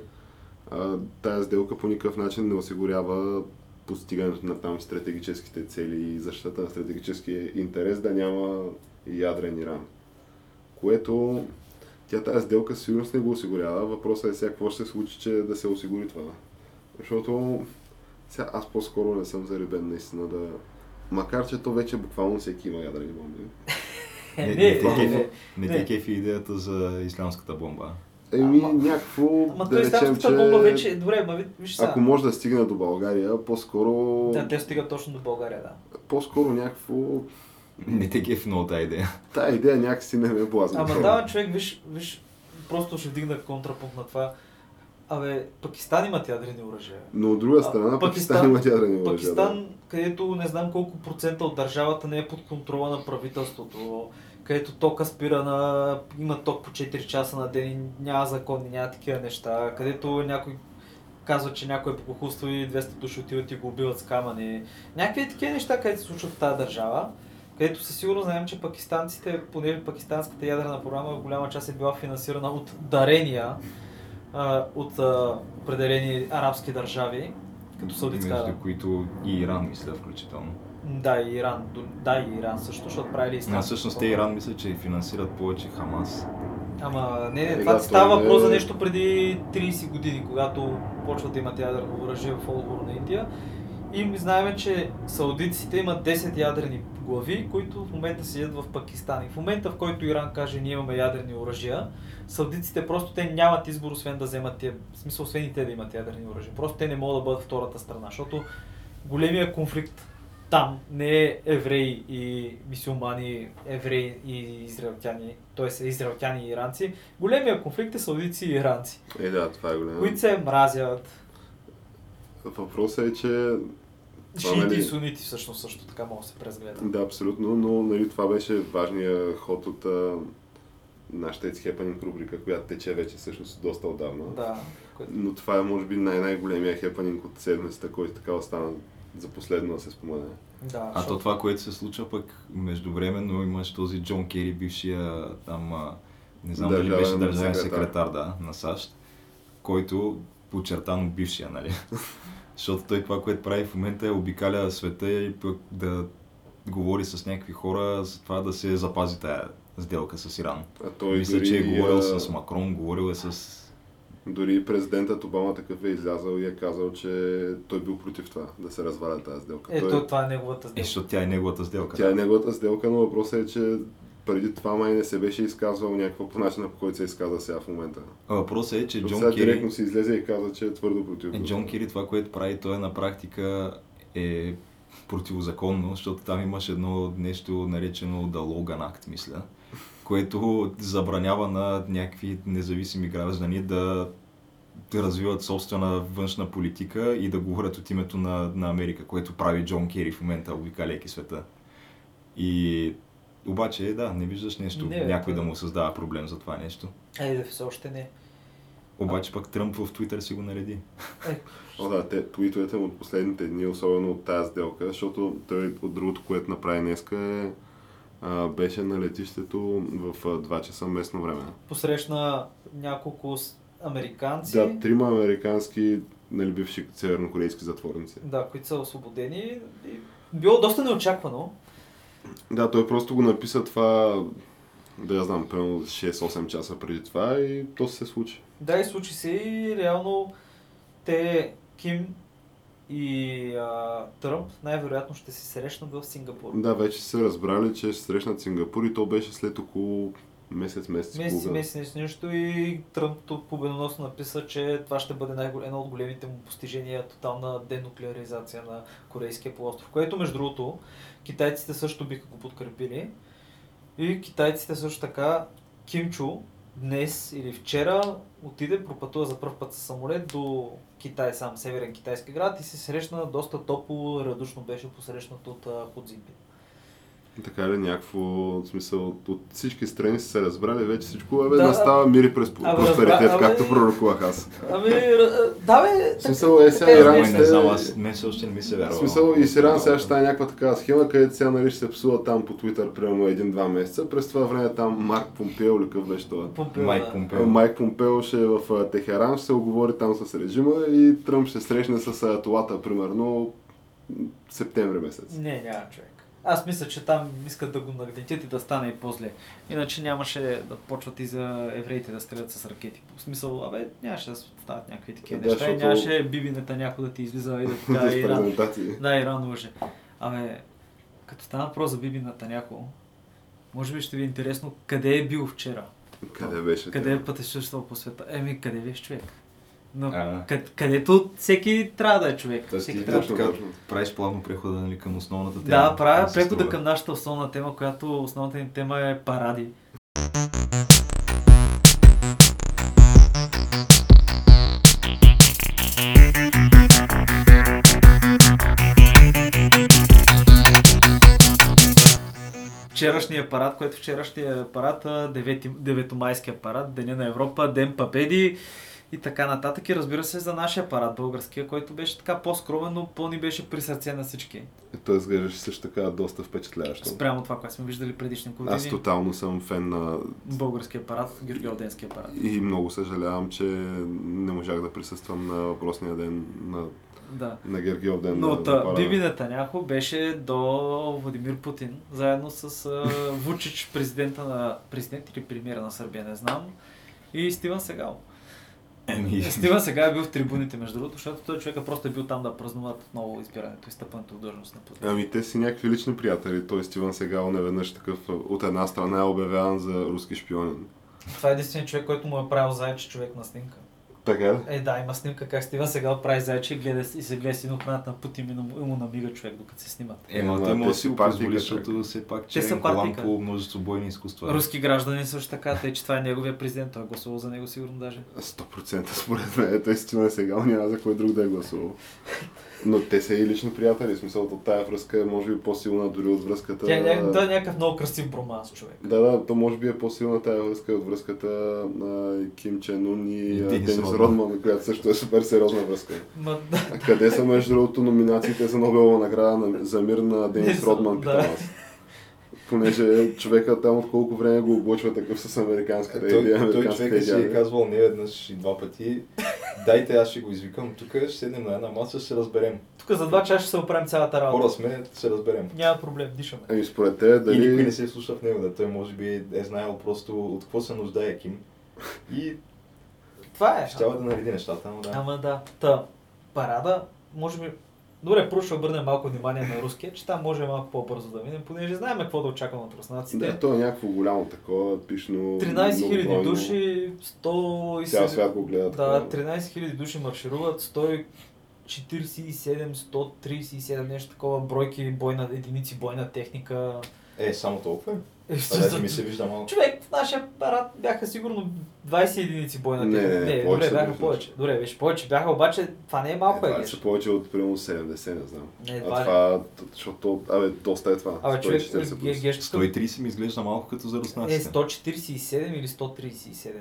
а, тая сделка по никакъв начин не осигурява постигането на там стратегическите цели и защита на стратегическия интерес да няма ядрен Иран. Което тя тази сделка със сигурност не го осигурява. Въпросът е сега какво ще се случи, че да се осигури това. Защото сега аз по-скоро не съм заребен наистина да... Макар, че то вече буквално всеки има ядрени бомби. [LAUGHS] Е, Не, не, не, не, не, не. Не Не. те кефи идеята за ислямската бомба. Еми, някакво, Ама да той речем, исламската че... бомба вече, добре, ма ви- виж сега. Ако може да стигне до България, по-скоро... Да, те стигат точно до България, да. По-скоро някакво... Не те кефи много тази идея. Тая идея някакси не ме е блазна. Ама да, човек, виж, виж, просто ще вдигна контрапункт на това. Абе, Пакистан имат ядрени оръжия. Но от друга А, страна, Пакистан- Пакистан има ядрени оръжия. Пакистан, където не знам колко процента от държавата не е под контрола на правителството, където тока спира на... има ток по 4 часа на ден и няма закони, няма такива неща, където някой казва, че някой е богохулство и 200 души отиват и го убиват с камъни. Някакви такива неща, където се случват в тази държава, където със сигурност знаем, че пакистанците, понеже пакистанската ядрена програма в голяма част е била финансирана от дарения а, от а, определени арабски държави, като Саудитска Между които и Иран, мисля, включително. Да, и Иран. Да, и Иран също, защото правили А исламска всъщност те. Иран мисля, че финансират повече Хамас. Ама не, не, това да, става е- въпрос за нещо преди 30 години, когато почват да имат ядрено оръжие в отговор на Индия. И ми знаем, че саудитците имат 10 ядрени глави, които в момента седят в Пакистан. И в момента, в който Иран каже, ние имаме ядрени оръжия, саудитците просто те нямат избор, освен да вземат тия, в смисъл, освен и те да имат ядрени оръжия. Просто те не могат да бъдат втората страна, защото големия конфликт там не е евреи и мисюлмани, евреи и израелтяни, т.е. израелтяни и иранци. Големия конфликт е саудици и иранци, Е, да, това е голямо. които се мразят. Въпросът е, че... Шиити нали- и сунити всъщност също така могат да се презгледа. Да, абсолютно, но нали, това беше важният ход от а, нашата It's Happening рубрика, която тече вече всъщност доста отдавна. Да, което... Но това е може би най- най-големия хепанинг от седмицата, който така остана за последно да се спомене. да А то това, което се случва пък междувременно имаш този Джон Кери, бившия там, не знам дали беше държавен секретар. секретар, да, на САЩ, който подчертано бившия, нали? [LAUGHS] Защото той това, което прави в момента е обикаля света и пък да говори с някакви хора за това да се запази тая сделка с Иран. А той Мисля, дори, че е говорил а, с Макрон, говорил е с... Дори президентът Обама такъв е излязъл и е казал, че той бил против това, да се разваля тази сделка. Ето, той, това е неговата Е, сделка. защото тя е неговата сделка. тя е неговата сделка, но въпросът е, че преди това май не се беше изказвал някакво по начина, по който се изказа сега в момента. А Въпросът е, че Джон сега Кери... директно се излезе и каза, че е твърдо против. Е, Джон Кири това, което прави, той е на практика е противозаконно, защото там имаш едно нещо наречено The Logan Act, мисля, което забранява на някакви независими граждани да да развиват собствена външна политика и да говорят от името на, на Америка, което прави Джон Кери в момента, обикаляйки света. И обаче, да, не виждаш нещо, Не, някой това- да му създава проблем за това нещо. Е, да, все още не. Обаче пък Тръмп в Твитър си го нареди. Е, О, да, те твитовете му от последните дни, особено от тази сделка, защото той от другото, което направи днеска е а, беше на летището в а, 2 часа местно време. посрещна няколко американци, Да, трима американски, нали, бивши севернокорейски затворници. да, които са освободени. Било доста неочаквано. Да, той просто го написа това, да я знам, примерно 6-8 часа преди това и то се случи. Да, и случи се и реално те, Ким и а, Тръмп, най-вероятно ще се срещнат в Сингапур. Да, вече са разбрали, че ще се срещнат Сингапур и то беше след около месец, месец, и Месец, месец, нещо, и Тръмп победоносно написа, че това ще бъде най- едно от големите му постижения, тотална денуклеаризация на Корейския полуостров, което между другото китайците също биха го подкрепили. И китайците също така, Кимчо днес или вчера отиде, пропътува за първ път с самолет до Китай, сам северен китайски град и се срещна доста топло, радушно беше посрещнат от Ходзинпин. Така ли, някакво в смисъл от, от всички страни са се разбрали, вече всичко бе, Да, настава мир и през абе, просперитет, както абе- пророкувах аз. Ами, да бе, В смисъл, е сега Е, Иран не знам, аз мен все още не ми се вярва. В смисъл и с Иран сега ще стане някаква такава схема, където сега нали, ще се псува там по Твитър примерно един-два месеца. През това време там Марк Помпео или какъв беше това? Помпео, Майк да. Помпео. Майк Помпео ще е в Техеран, ще се оговори там с режима и Тръмп ще срещне с Аятолата, примерно септември месец. Не, няма човек. Аз мисля, че там искат да го нагнетят и да стане и по-зле. Иначе нямаше да почват и за евреите да стрелят с ракети. В смисъл, абе, нямаше да стават някакви такива Да, неща. и защото- Нямаше бибинета някой да ти излиза и да ти каже [LAUGHS] Иран. Да, Иран лъже. Абе, като стана въпрос за бибината някой, може би ще ви е интересно къде е бил вчера. Къде беше? Къде е пътешествал по света. Еми, къде беше човек? Но, А. къд, където всеки трябва да е човек. Тоест всеки ти трябва така точно. правиш плавно прехода нали, към основната тема. Да, правя прехода струва. към нашата основна тема, която основната ни тема е паради. Вчерашния парад, което вчерашния парад, а, 9, 9 парад, Деня на Европа, Ден Папеди и така нататък. И разбира се за нашия парад, българския, който беше така по-скромен, но по-ни беше при сърце на всички. Той изглеждаше също така доста впечатляващо. Спрямо това, което сме виждали предишни години. Аз тотално съм фен на Българския парад, Георгиевденския парад. и много съжалявам, че не можах да присъствам на въпросния ден на, Да. на Гергиов ден. Но та, парада. Биби Нетаняхо беше до Владимир Путин, заедно с а, Вучич, президента на президент или премиера на Сърбия, не знам, и Стивън Сегал. Еми, [LAUGHS] Стивън сега е бил в трибуните, между другото, защото той човека просто е бил там да празнуват отново избирането и стъпването в длъжност на Путин. Ами те си някакви лични приятели. Той Стивън Сегал неведнъж такъв от една страна е обявяван за руски шпионин. Това е единственият човек, който му е правил зайче човек на снимка. Така ли? Е, да, има снимка как Стивън сега прави зайче и, гледа, и се гледа с един от на Путин и му, намига човек, докато се снимат. Ема, Ема, той те да си си го позволи, защото все пак, че е голям по множество бойни изкуства. Руски граждани също така, тъй че това е неговия президент, той е гласувал за него сигурно даже. 100% според мен. Той Стивен Сегал няма за кой друг да е гласувал. [LAUGHS] Но те са и лични приятели. В смисъл от тая връзка е може би по-силна дори от връзката... Тя, ня, той е някакъв много красив броманс човек. Да, да, то може би е по-силна тая връзка от връзката на Ким Чен Ун и, И Денис Родман. Която също е супер сериозна връзка. Ма, да, къде са между другото номинациите за Нобелова награда на, за мир на Денис Родман, да. питам аз. Понеже човека там от колко време го облъчва такъв с американската Той, идея, той американската човек си е казвал не веднъж и два пъти. Дайте, аз ще го извикам. Тук ще седнем на една маса, ще се разберем. тук за два часа ще се оправим цялата Хора работа. сме, ще се разберем. Няма проблем, дишаме. Ами според те, И никой не дали... се слуша в него, да той може би е знаел просто от какво се нуждае Ким. И Това е. ще да нареди нещата, ама да. Ама да. Та, парада, може би... Добре, първо ще обърнем малко внимание на руския, че там може малко по-бързо да минем, понеже знаем какво да очакваме от руснаците. Да, то е някакво голямо такова, пишно... 13 000 многобройно. души, 100 Цял свят го гледа. Да, такова. 13 000 души маршируват, 147, 137, нещо такова, бройки, бойна, единици бойна техника, Е, само толкова? Е, даже ми се вижда малко. Човек, в нашия апарат бяха сигурно 20 единици бойна Не, техника. не, не, повече добре, бяха повече. Добре, беше повече. Бяха обаче, това не е малко, Е, е, са повече от примерно 70, не знам. Не, а това е- защото, абе, доста е това. Абе, човек, 140 плюс. ге- гешката 130 ми изглежда малко като за е руснаците. 147 или 137.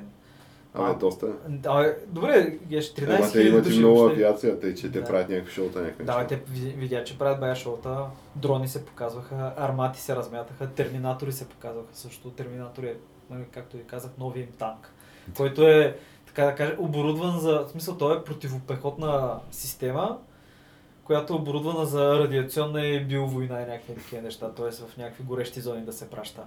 Абе, доста. Абе, добре, геш, 13 Ама те имат и много въобще. авиация, тъй че те Да. правят някакви шоута, някакви Да, те ви- видя, че правят бая шоута, дрони се показваха, армати се размятаха, терминатори се показваха също. Терминатор е, нали, както ви казах, новия им танк, който е, така да кажа, оборудван за, в смисъл, той е противопехотна система, която е оборудвана за радиационна и биовойна и някакви такива неща, т.е. в някакви горещи зони да се праща.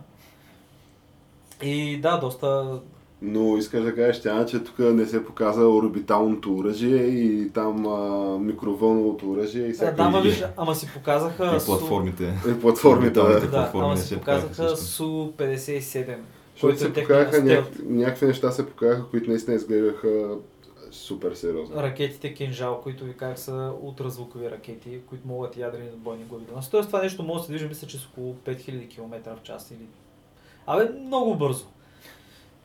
И да, доста... Но искаш да кажеш, тя, че тук не се показа орбиталното оръжие и там а, микровълновото оръжие и Да, всякакви да, ама, виж, ама си показаха... И Су- платформите. и платформите. Да. Да, платформи ама си се показаха показаха също. Су-57. Защото се е показаха стелт. няк... някакви неща се показаха, които наистина изгледаха супер сериозно. Ракетите Кинжал, които ви казах са ултразвукови ракети, които могат ядрени бойни глави да носят. Тоест това нещо може да се движи, мисля, че с около 5000 км в час или... Абе, много бързо.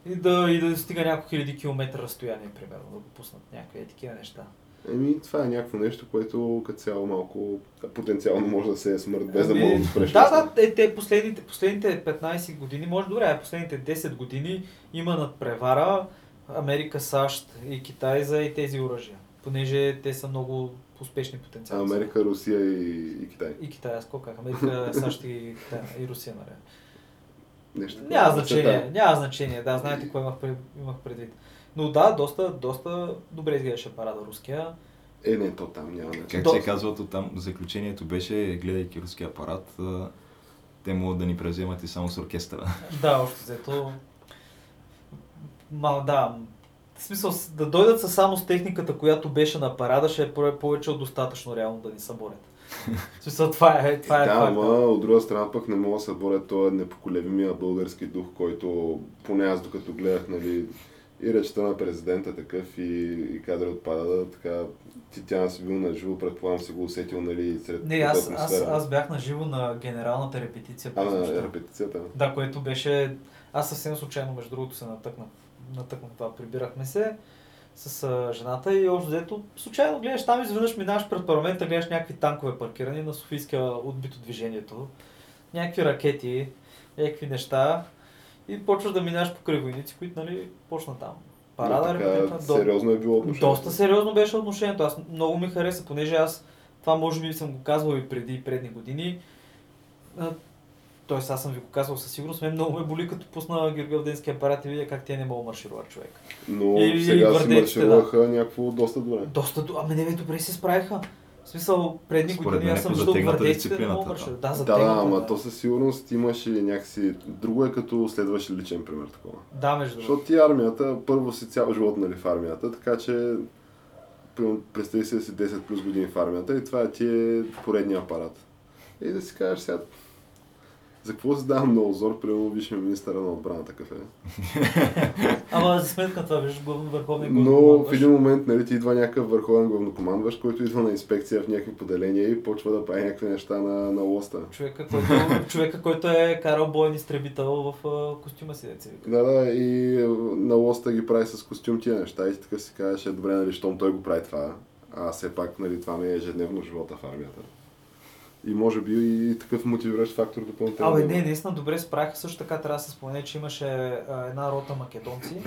И да, и да стига няколко хиляди километра разстояние, примерно, да го пуснат някакви такива неща. Еми, това е някакво нещо, което като цяло малко потенциално може да се е смърт, без да Ами, мога да спреш. Да, да, е, те последните, последните 15 години, може добре, последните 10 години има надпревара Америка, САЩ и Китай за и тези оръжия. Понеже те са много успешни потенциално. Америка, Русия и, и Китай. И Китай, аз казах? Америка, [LAUGHS] САЩ и, Китай, и Русия, нали? Нещо. Няма значение, няма значение, да, знаете какво имах, имах предвид. Но да, доста, доста добре изглеждаше парада руския. Е, не, то там няма начин. Как До- се казва то там, заключението беше, гледайки руския апарат, те могат да ни превземат и само с оркестъра. [LAUGHS] Да, още взето. Мал, да. В смисъл, да дойдат са само с техниката, която беше на парада, ще е по- повече от достатъчно реално да ни съборят. Смисъл, това е, това е да, факт. ама от друга страна пък не мога да се боря този непоколебимия български дух, който поне аз докато гледах, нали, и речта на президента такъв и, и кадри от парада, така ти тя си бил на живо, предполагам си го усетил, нали, сред Не, аз, аз, аз бях на живо на генералната репетиция. А, на репетицията. Да, което беше... Аз съвсем случайно, между другото, се натъкнах. Натъкнах това. Прибирахме се с а, жената и общо взето случайно гледаш там, изведнъж минаваш пред парламента, гледаш някакви танкове паркирани на Софийския отбито движението, някакви ракети, някакви неща и почваш да минаваш покрай войници, които нали, почна там. Парада, Но така. До- сериозно е било отношението. доста сериозно беше отношението. Аз много ми хареса, понеже аз това може би съм го казвал и преди и предни години. Тоест аз съм ви го казвал със сигурност. Мен много ме боли като пусна Георгиевденски апарат и видя как те не могат маршируват човек. Но И- и сега си гвардейците, маршираха някакво доста добре. Доста, до- ами не добре се справиха. В смисъл, предни Според години аз съм е виждал затегната гвардейците да могат да. маршируват. Да, Да, да, затегната, ама да. то със сигурност имаше някакси... Друго е като следваш личен пример такова. Да, между другото. Защото ти армията, първо си цял живот нали, в армията, така че представи си да си 10 плюс години в армията и това ти е поредния апарат. И да си кажеш сега, за какво се давам на озор, примерно виж ми министъра на отбраната кафе. [LAUGHS] Ама за сметка това, виж, върховния Но в главнокомандващ. един момент нали, ти идва някакъв върховен главнокомандващ, който идва на инспекция в някакви поделения и почва да прави някакви неща на, на лоста. Човека, който, [LAUGHS] човека, който е карал бойен изтребител в а, костюма си, деца. Да, да, и на лоста ги прави с костюм тия неща и ти така си е добре, нали, щом той го прави това, а все пак, нали, това ми е ежедневно живота в армията. И може би и такъв мотивиращ фактор допълнително. Абе, да не, наистина добре справиха. Също така трябва да се спомне, че имаше а, една рота македонци,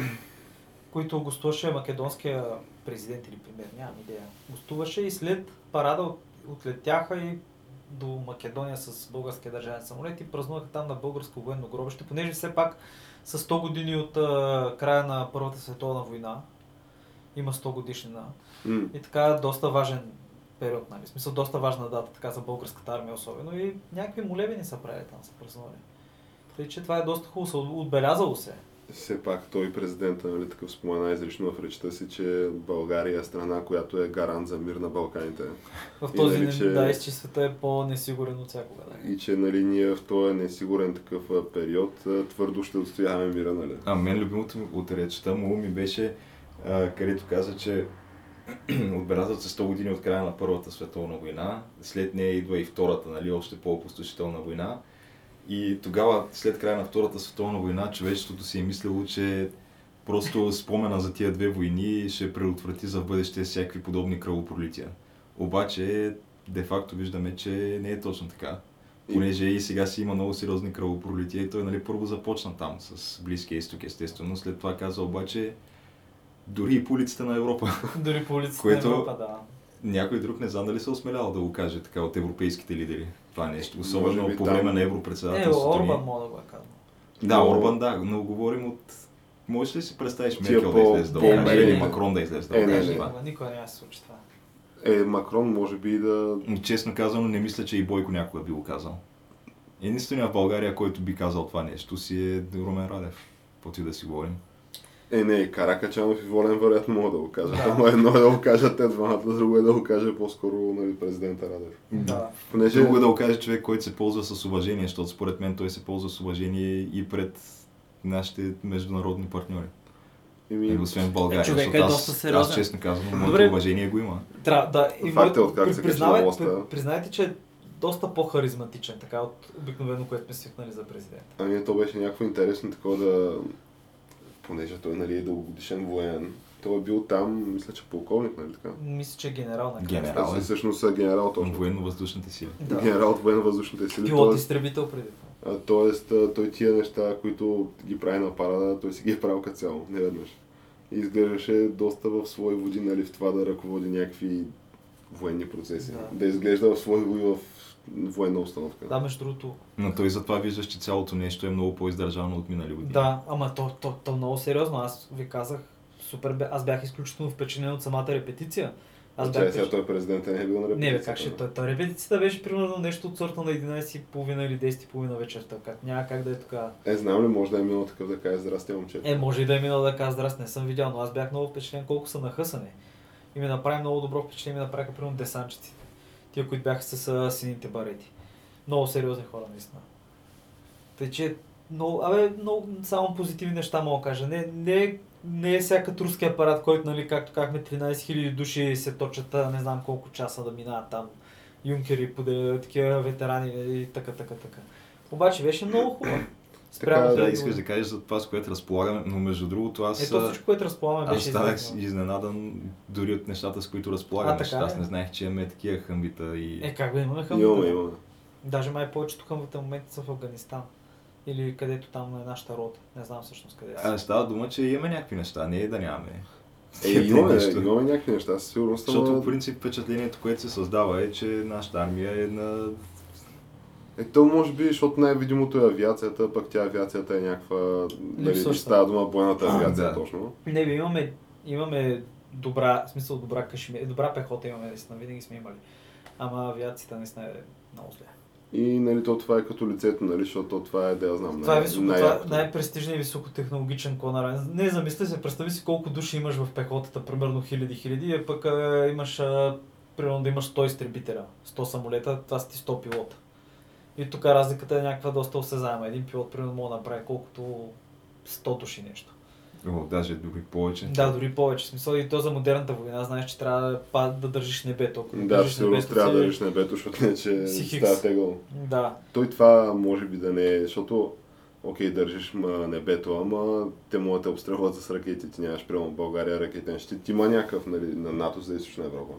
които гостуваше македонския президент или премьер, нямам идея. Гостуваше и след парада от- отлетяха и до Македония с българския държавен самолет и празнуваха там на българско военно гробище, понеже все пак са 100 години от а, края на Първата световна война. Има 100 годишнина. М. И така доста важен период, нали? В смисъл доста важна дата, така за българската армия особено. И някакви молебени са правили там, са празнували. Тъй, че това е доста хубаво, отбелязало се. Все пак той президента, нали, такъв спомена изрично в речта си, че България е страна, която е гарант за мир на Балканите. В И този, нали, нали, че- да, и че света е по-несигурен от всякога. Да. И че нали, ние в този несигурен такъв период твърдо ще отстояваме мира, нали? А мен любимото от речта му ми беше, а, където каза, че [CLEARS THROAT] отбелязват се 100 години от края на Първата световна война, след нея идва и Втората, нали, още по-опустошителна война. И тогава, след края на Втората световна война, човечеството си е мислило, че просто спомена за тия две войни ще предотврати за бъдеще всякакви подобни кръвопролития. Обаче, де-факто виждаме, че не е точно така. Понеже и сега си има много сериозни кръвопролития и той нали, първо започна там с Близкия изток, естествено. След това каза обаче дори и по улиците на Европа. [LAUGHS] Дори по улицата Което- на Европа, да. Някой друг не знам дали се е осмелял да го каже така от европейските лидери. Това нещо. Особено би по време на Е, Европредседателството ни. Орбан мога да го е казал. Да, Но- Орбан, да, но говорим от... Можеш ли си представиш Меркел да по- излезе да го по-умерени. каже или Макрон да излезе да Е, каже не. това? Никога, няма да се случи това. Е, Макрон може би да... Но Честно казано, не мисля, че и Бойко някога би го казал. Единственият в България, който би казал това нещо си е Румен Радев. Каквото и да си говорим. Е, не, Каракачанов и Волен вероятно могат да го кажат. Да. Ама едно е да го кажат те двамата, друго е да го каже по-скоро нали, президента Радев. Да. Понеже... Друго е да го каже човек, който се ползва с уважение, защото според мен той се ползва с уважение и пред нашите международни партньори. Еми, И освен в България, Е, човека защото е аз, доста сериозен. аз честно казвам, моето Добре. уважение го има. Трябва да. И Факт е, откак при- се признавай- при- Признайте, че е доста по-харизматичен, така от обикновено, което сме свикнали за президент. Ами то беше някакво интересно такова да... Понеже той нали, е дългогодишен военен. Той е бил там, мисля, че полковник, нали така? Мисля, че е генерал на Генерал. Аз всъщност е генерал точно. Военно-въздушните сили. Да. Генерал от военно-въздушните сили. Пилот Тоест, изтребител преди това. а, тоест, той тия неща, които ги прави на парада, той си ги е правил като цяло, не веднъж. И изглеждаше доста в свои води, нали, в това да ръководи някакви военни процеси. Да. Да, изглежда в свои води в военна установка. Да, между другото. Но той затова виждаш, че цялото нещо е много по-издържано от минали години. Да, ама то, то, то много сериозно. Аз ви казах, супер, аз бях изключително впечатлен от самата репетиция. Аз Аз Чай, бях сега той президент не е бил на репетиция. Не, как ще той, той репетицията беше примерно нещо от сорта на 11.30 или 10.30 вечерта. Как, няма как да е така. Е, знам ли, може да е минал такъв да каже здрасти, момче. Е, може и да е минал да казва здрасти, не съм видял, но аз бях много впечатлен колко са нахъсани. И ми направи много добро впечатление, ми направиха примерно десанчиците. Тия, които бяха с а, сините барети. Много сериозни хора, наистина. Тъй, че много, абе, много само позитивни неща мога да кажа. Не, не, не е всякът руски апарат, който, нали, както казахме, 13 000 души се точат не знам колко часа да минават там. Юнкери, поде, такива ветерани и така, така, така. Обаче беше много хубаво. Спрямо Така, Да, искаш да кажеш за това, с което разполагаме, но между другото аз... Ето а, всичко, което разполагаме, Аз беше станах известно. изненадан дори от нещата, с които разполагаме. А, така Аз не знаех, че имаме такива хъмбита и... Е, как бе, имаме хъмвата? Имаме, имаме. Даже май повечето хъмвата в момента са в Афганистан. Или където там е нашата рота. Не знам всъщност къде А, са. става дума, че имаме някакви неща, не е да нямаме. Е, имаме, [LAUGHS] имаме някакви неща, със сигурност. Защото по принцип впечатлението, което се създава е, че нашата армия е на... Е, то може би, защото най-видимото е авиацията, пък тя авиацията е някаква... Нали, Липсваща. става дума бойната А, авиация да. точно. Не, бе, имаме, имаме добра, в смисъл добра кашемир, добра пехота имаме, наистина, винаги сме имали. Ама авиацията наистина е много зле. И нали, то това е като лицето, нали, защото това е, да я знам, Това е най- високо, това най-якото. е най-престижният и високотехнологичен клонар. Не, замисли се, представи си колко души имаш в пехотата, примерно хиляди хиляди, а пък а, имаш, а, примерно да имаш 100 изтребителя, 100 самолета, това са ти 100 пилота. И тук разликата е някаква доста осезаема. Един пилот, примерно, може да направи колкото 100 души нещо. О, даже дори повече. Да, дори повече. Смисъл и то за модерната война, знаеш, че трябва да, да държиш небето. Ако Да, държиш сигурно небето, трябва си- да държиш небето, защото не, че [LAUGHS] става тегъл. Да. Той това може би да не е, защото окей, държиш ма небето, ама те могат да те обстрелват с ракети. Ти нямаш прямо в България ракетен щит. Има някакъв нали, на НАТО за източна Европа.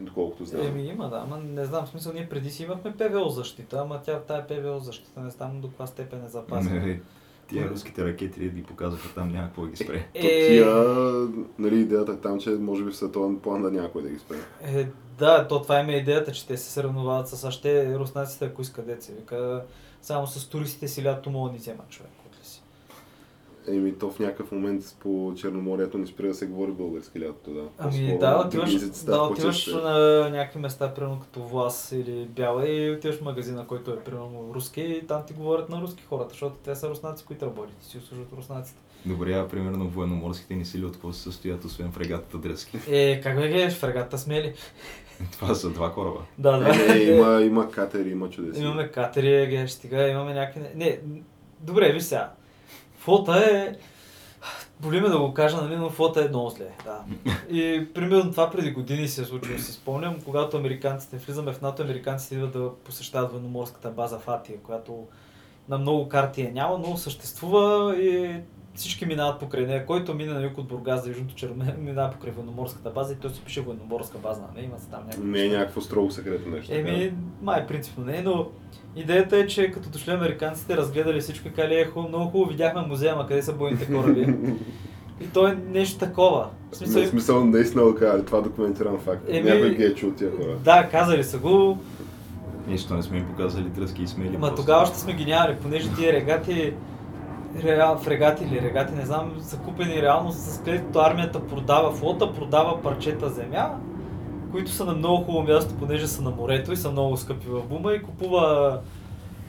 Доколкото знам. Еми има, да, ама не знам, в смисъл ние преди си имахме ПВО защита, ама тя тая ПВО защита не знам до каква степен е запазена. Не, Тия руските ракети ги показаха там, няма какво да ги спре. То тия, нали, идеята е там, че може би в световен план да някой да ги спре. Е, да, то това има идеята, че те се съревновават с. Те, руснаците, ако искат деца, вика, само с туристите си лято могат да ни вземат човек. Еми, то в някакъв момент по Черноморието не спира да се говори български лятото, да. Ами да, отиваш, да, отиваш на някакви места, примерно като Влас или Бяла и отиваш в магазина, който е примерно руски и там ти говорят на руски хората, защото те са руснаци, които работят и си услужват руснаците. Добре, а примерно военноморските ни сили от какво се състоят, освен фрегатата Дръзки? Е, как бе гледаш, фрегата смели? [LAUGHS] Това са два кораба. Да, да. Е, не, има, има катери, има чудеси. Имаме катери, гледаш, стига, имаме някакви... Не, добре, виж сега. Флота е... Боли ме да го кажа, нали, но флота е много зле. Да. И примерно това преди години се е случило, си спомням, когато американците, влизаме в НАТО, американците идват да посещават военноморската база в Атия, която на много карти я няма, но съществува и всички минават покрай нея. Който мине на юг от Бургас за Южното Черме, [LAUGHS] минава покрай военноморската база и той се пише военноморска база, не има се там някакво. Не е някакво строго секретно нещо. Еми, май принципно не, но идеята е, че като дошли американците, разгледали всичко и кали е хубаво, много хубаво, видяхме музея, ма къде са бойните кораби. [LAUGHS] И то е нещо такова. В смисъл, Не, в смисъл, наистина го казали, това е документиран факт. Еми- Някой ги е чул тия хора. да, казали са го, Нищо не сме им показали дръзки и смели. Ма тогава ще сме ги нямали, понеже тия регати, реал, фрегати или регати, не знам, са купени реално с където армията продава флота, продава парчета земя, които са на много хубаво място, понеже са на морето и са много скъпи в бума и купува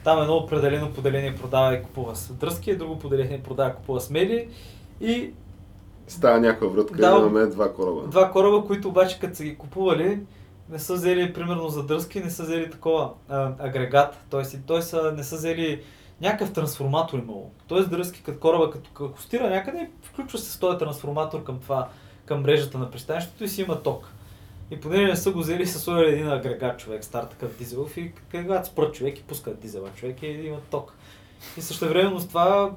там едно определено поделение продава и купува с дръзки, друго поделение продава и купува смели и Става някаква вратка Да. и имаме два кораба. Два кораба, които обаче като са ги купували, не са взели примерно за дръзки, не са взели такова а, агрегат, т.е. той са, не са взели някакъв трансформатор имало. Тоест дръзки като кораба, като акустира някъде, включва се с този трансформатор към това, към мрежата на пристанището и си има ток. И понеже не са го взели, сложили един агрегат човек, стар такъв дизелов и когато спрат човек и пускат дизела човек и има ток. И също времено с това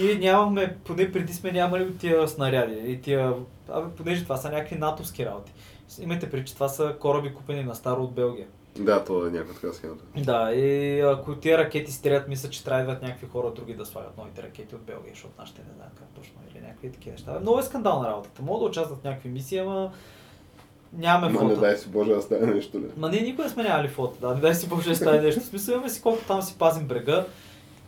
ние нямаме, поне преди сме нямали тия снаряди и тия, абе, понеже това са някакви натовски работи. Имайте преди, че това са кораби купени на старо от Белгия. Да, то е някаква така схемата. Да, и ако тия ракети стрелят, мисля, че трябва да идват някакви хора други да слагат новите ракети от Белгия, защото нашите не знаят как точно или някакви такива неща. Много е скандална работата. Мога да участват в някакви мисии, ама нямаме Ма не фото. дай си Боже да стане нещо ли. Ма ние никога не сме нямали фото, да, не дай си Боже да стане нещо. В смисъл имаме си колко там си пазим брега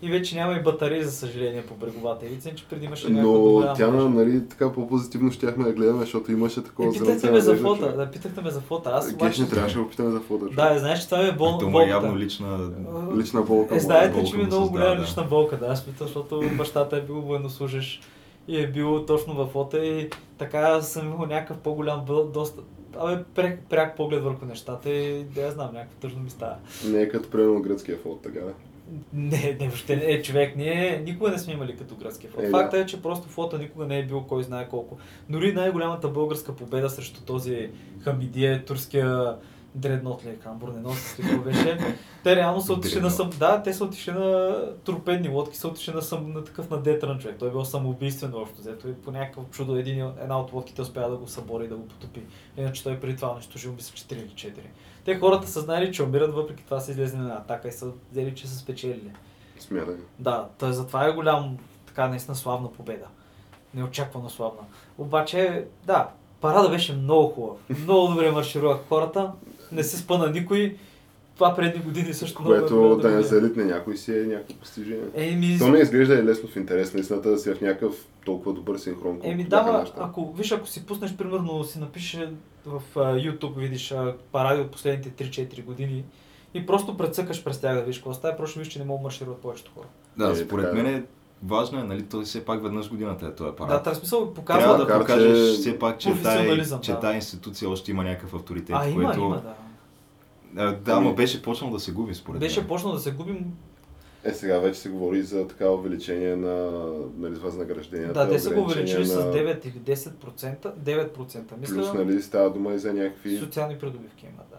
и вече няма и батарии, за съжаление, по бреговата ивица, че преди имаше някаква Но тя, мрежа. нали, така по-позитивно щяхме да гледаме, защото имаше такова Е, питахте ме за фото, да, питахте ме за фото. Аз Геш обаче... не трябваше да го питаме за фото. Да, знаеш, че това е бол... То му е явно лична... Лична болка. Е, знаете, болка че ми е много голяма да. лична болка, да, аз питам, защото бащата е бил военнослужащ и е бил точно във фото и така съм имал някакъв по-голям, бъл- доста, абе, пряк, пряк поглед върху нещата и да я знам, някакво тъжно ми става. Не е като примерно гръцкия фото, така да. Не, не, въобще не е човек. Ние никога не сме имали като гръцки флот. Е, Факта да. е, че просто флота никога не е бил кой знае колко. Дори най-голямата българска победа срещу този Хамидие, турския дреднот ли е, камбур, не носи какво беше. Те реално са отишли на сам... Да, те са отишли на торпедни лодки, са отишли на, сам... на такъв надетран човек. Той е бил самоубийствен общо взето и по някакъв чудо един, една от лодките успя да го събори и да го потопи. Иначе той преди това унищожил, мисля, че 3 или 4. Те хората са знаели, че умират, въпреки това са излезли на атака и са взели, че са спечелили. Смятай. Да, тъй, затова е голям, така наистина славна победа. Неочаквано славна. Обаче, да, парада беше много хубав. Много добре марширувах хората. Не се спъна никой. Това предни години също много Което е да не залитне някой си е някакво постижение. Еми, То не изглежда и лесно в интерес, наистина да си в някакъв толкова добър синхрон. Еми бяха да, ма, нашите. ако, виж, ако си пуснеш, примерно, си напише в а, YouTube, видиш паради от последните 3-4 години и просто прецъкаш през тях да видиш какво става, просто виж, че не могат да маршируват повечето хора. Да, Е, според така е. мен е важно е, нали, той все пак веднъж годината е този Да, парад. тази смисъл Трябва показва... да макар, покажеш че все пак, че тази, че да. тази институция още има някакъв авторитет, А, има, което... има, да. А, да, но беше почнал да се губи според Беше мен. почнал да се губим. Е, сега вече се говори за такава увеличение на нали, възнагражденията. Да, те са го увеличили ограничение с на- 9 или 10%. 9%. Мисля, Плюс, нали, става дума и за някакви... социални придобивки има, да.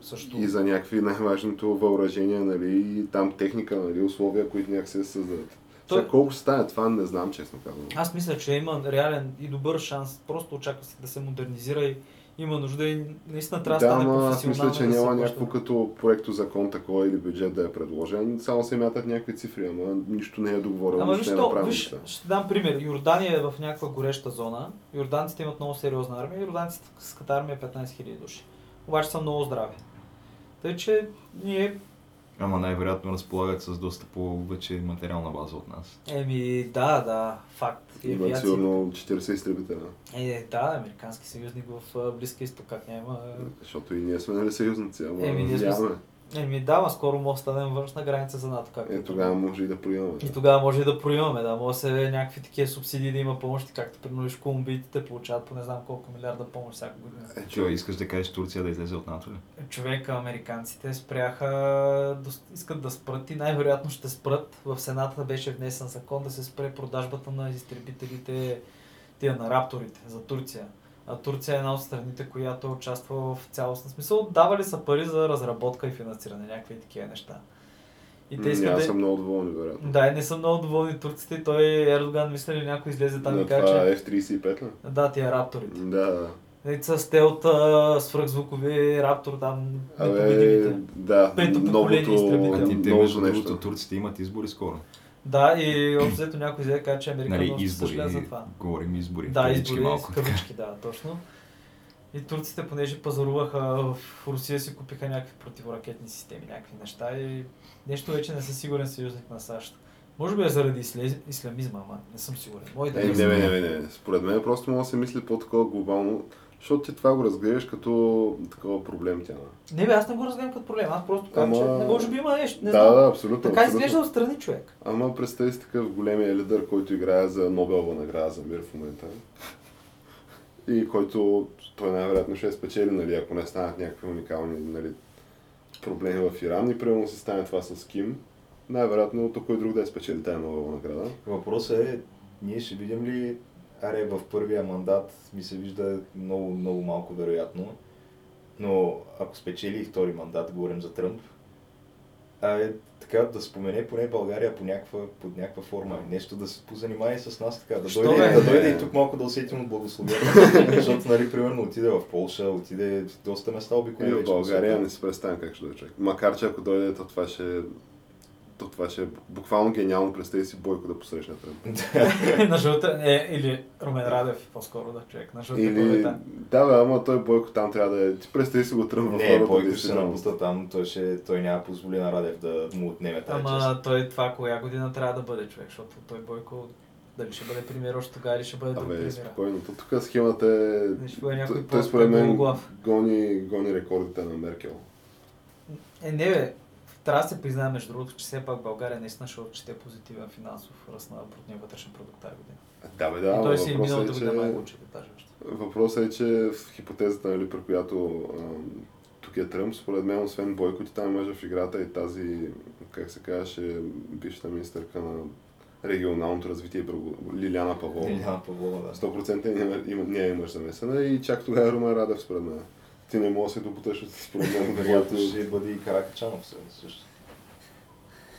Също. И за някакви най-важното въоръжение, нали, и там техника, нали, условия, които някакси се създадат. Той- Сега колко стане това, не знам, честно казвам. Аз мисля, че има реален и добър шанс. Просто очаква се да се модернизира и има нужда и наистина трябва да да, стане ама аз професионално. мисля, че да няма някакво като проекто закон такова или бюджет да е предложен. Само се мятат някакви цифри, ама нищо не е договорено, Ама виж, е то, направено. виж, ще дам пример. Йордания е в някаква гореща зона. Йорданците имат много сериозна армия. Йорданците с армия е 15 000 души. Обаче са много здрави. Тъй, че ние Ама най-вероятно разполагат с доста по-вече материална база от нас. Еми, да, да, факт. И Имат авиация. сигурно 40 изтребителя. Е, да, американски съюзник в Близкия изток, как няма. Защото и ние сме нали съюзници, ама Еми, ние сме. Еми, да, ма скоро може да станем външна граница за НАТО, както. Е, тогава може и да проимаме. И тогава може и да проимаме, да, може да се някакви такива субсидии да има помощи, както виж, колумбийците получават по не знам колко милиарда помощ всяка година. Е, Че, искаш да кажеш Турция да излезе от НАТО ли? Човека, американците спряха, искат да спрат и най-вероятно ще спрат. В Сената беше внесен закон да се спре продажбата на изтребителите, тия на рапторите за Турция. А Турция е една от страните, която участва в цялостен смисъл. Давали са пари за разработка и финансиране, някакви такива неща. И те искат Няма да... съм много доволни, вероятно. Да, не са много доволни турците. Той Ердоган, мисля ли някой излезе там Да, и каже, това че... е F-35 ли? Да, тия рапторите. Да, да. Нали, са стелта, свръхзвукови раптор там, Абе, да, новото, те, новото нещо. турците имат избори скоро. Да, и общо взето някой взе каже, че Америка Нали, избори. за това. Говорим избори. Да, кавички избори малко. кавички, да, точно. И турците, понеже пазаруваха в Русия, си купиха някакви противоракетни системи, някакви неща и нещо вече не са сигурен съюзник на САЩ. Може би е заради исламизма, ама не съм сигурен. Мой да Е, не не, съм. не, не, не, не. Според мен просто може да се мисли по-такова глобално, защото ти това го разглеждаш като такова проблем тя. Не бе, аз не го разгледам като проблем, аз просто казвам, Ама- че не може би има нещо, не да, знам. да, абсолютно. така абсолютно. изглежда отстрани човек. Ама представи си такъв големия лидер, който играе за Нобелова награда за мир в момента. И който той най-вероятно ще спечели, нали, ако не станат някакви уникални нали, проблеми в Иран и примерно се стане това с Ким, най-вероятно тук кой друг да е спечели тази Нобелова награда. Въпросът е, ние ще видим ли, аре в първия мандат ми се вижда много, много малко вероятно, но ако спечели и втори мандат, говорим за Тръмп, а е така да спомене поне България по някаква, под някаква форма, нещо да се позанимае с нас така, да Що дойде, бе? да дойде и тук малко да усетим от благословията, [LAUGHS] защото нали, примерно отиде в Полша, отиде в доста места обиколи И в България не се представям как ще дойде човек. Макар че ако дойде, то това ще то това ще е буквално гениално. Представи си Бойко да посрещне Тръмп. [LAUGHS] на жълта, е, или Румен Радев, по-скоро да човек, на жълта Или... Да, бе, ама той Бойко там трябва да е... Ти представи си го Тръмп в Не. Бойко ще се напуста там, той, ще, той няма позволи на Радев да му отнеме тази част. Ама той това коя година трябва да бъде човек, защото той Бойко дали ще бъде премиер още тогава или ще бъде друг премиер. спокойно. То тук схемата е... Не ще бъде някой Т- Той по- според мен гони, гони рекордите на Меркел. Е, не бе, трябва да се признае между другото, че все пак България наистина ще отчете позитивен финансов ръст на брутния вътрешен продукт тази година. Да, бе, И да, той си и въпросът миналата е, година май че... го отчете даже още. Въпросът е, че в хипотезата, нали, при която тук е Тръмп, според мен, освен Бойко, ти там имаш в играта и тази, как се казваше, бившата министърка на регионалното развитие и Лиляна Павлова. Лиляна Павлова, да. 100% няма, има, не имаш замесена и чак тогава е Румен Радев според мен. Ти не можеш да се допуташ от според мен. Вероятно когато- ще бъде и Каракачанов също.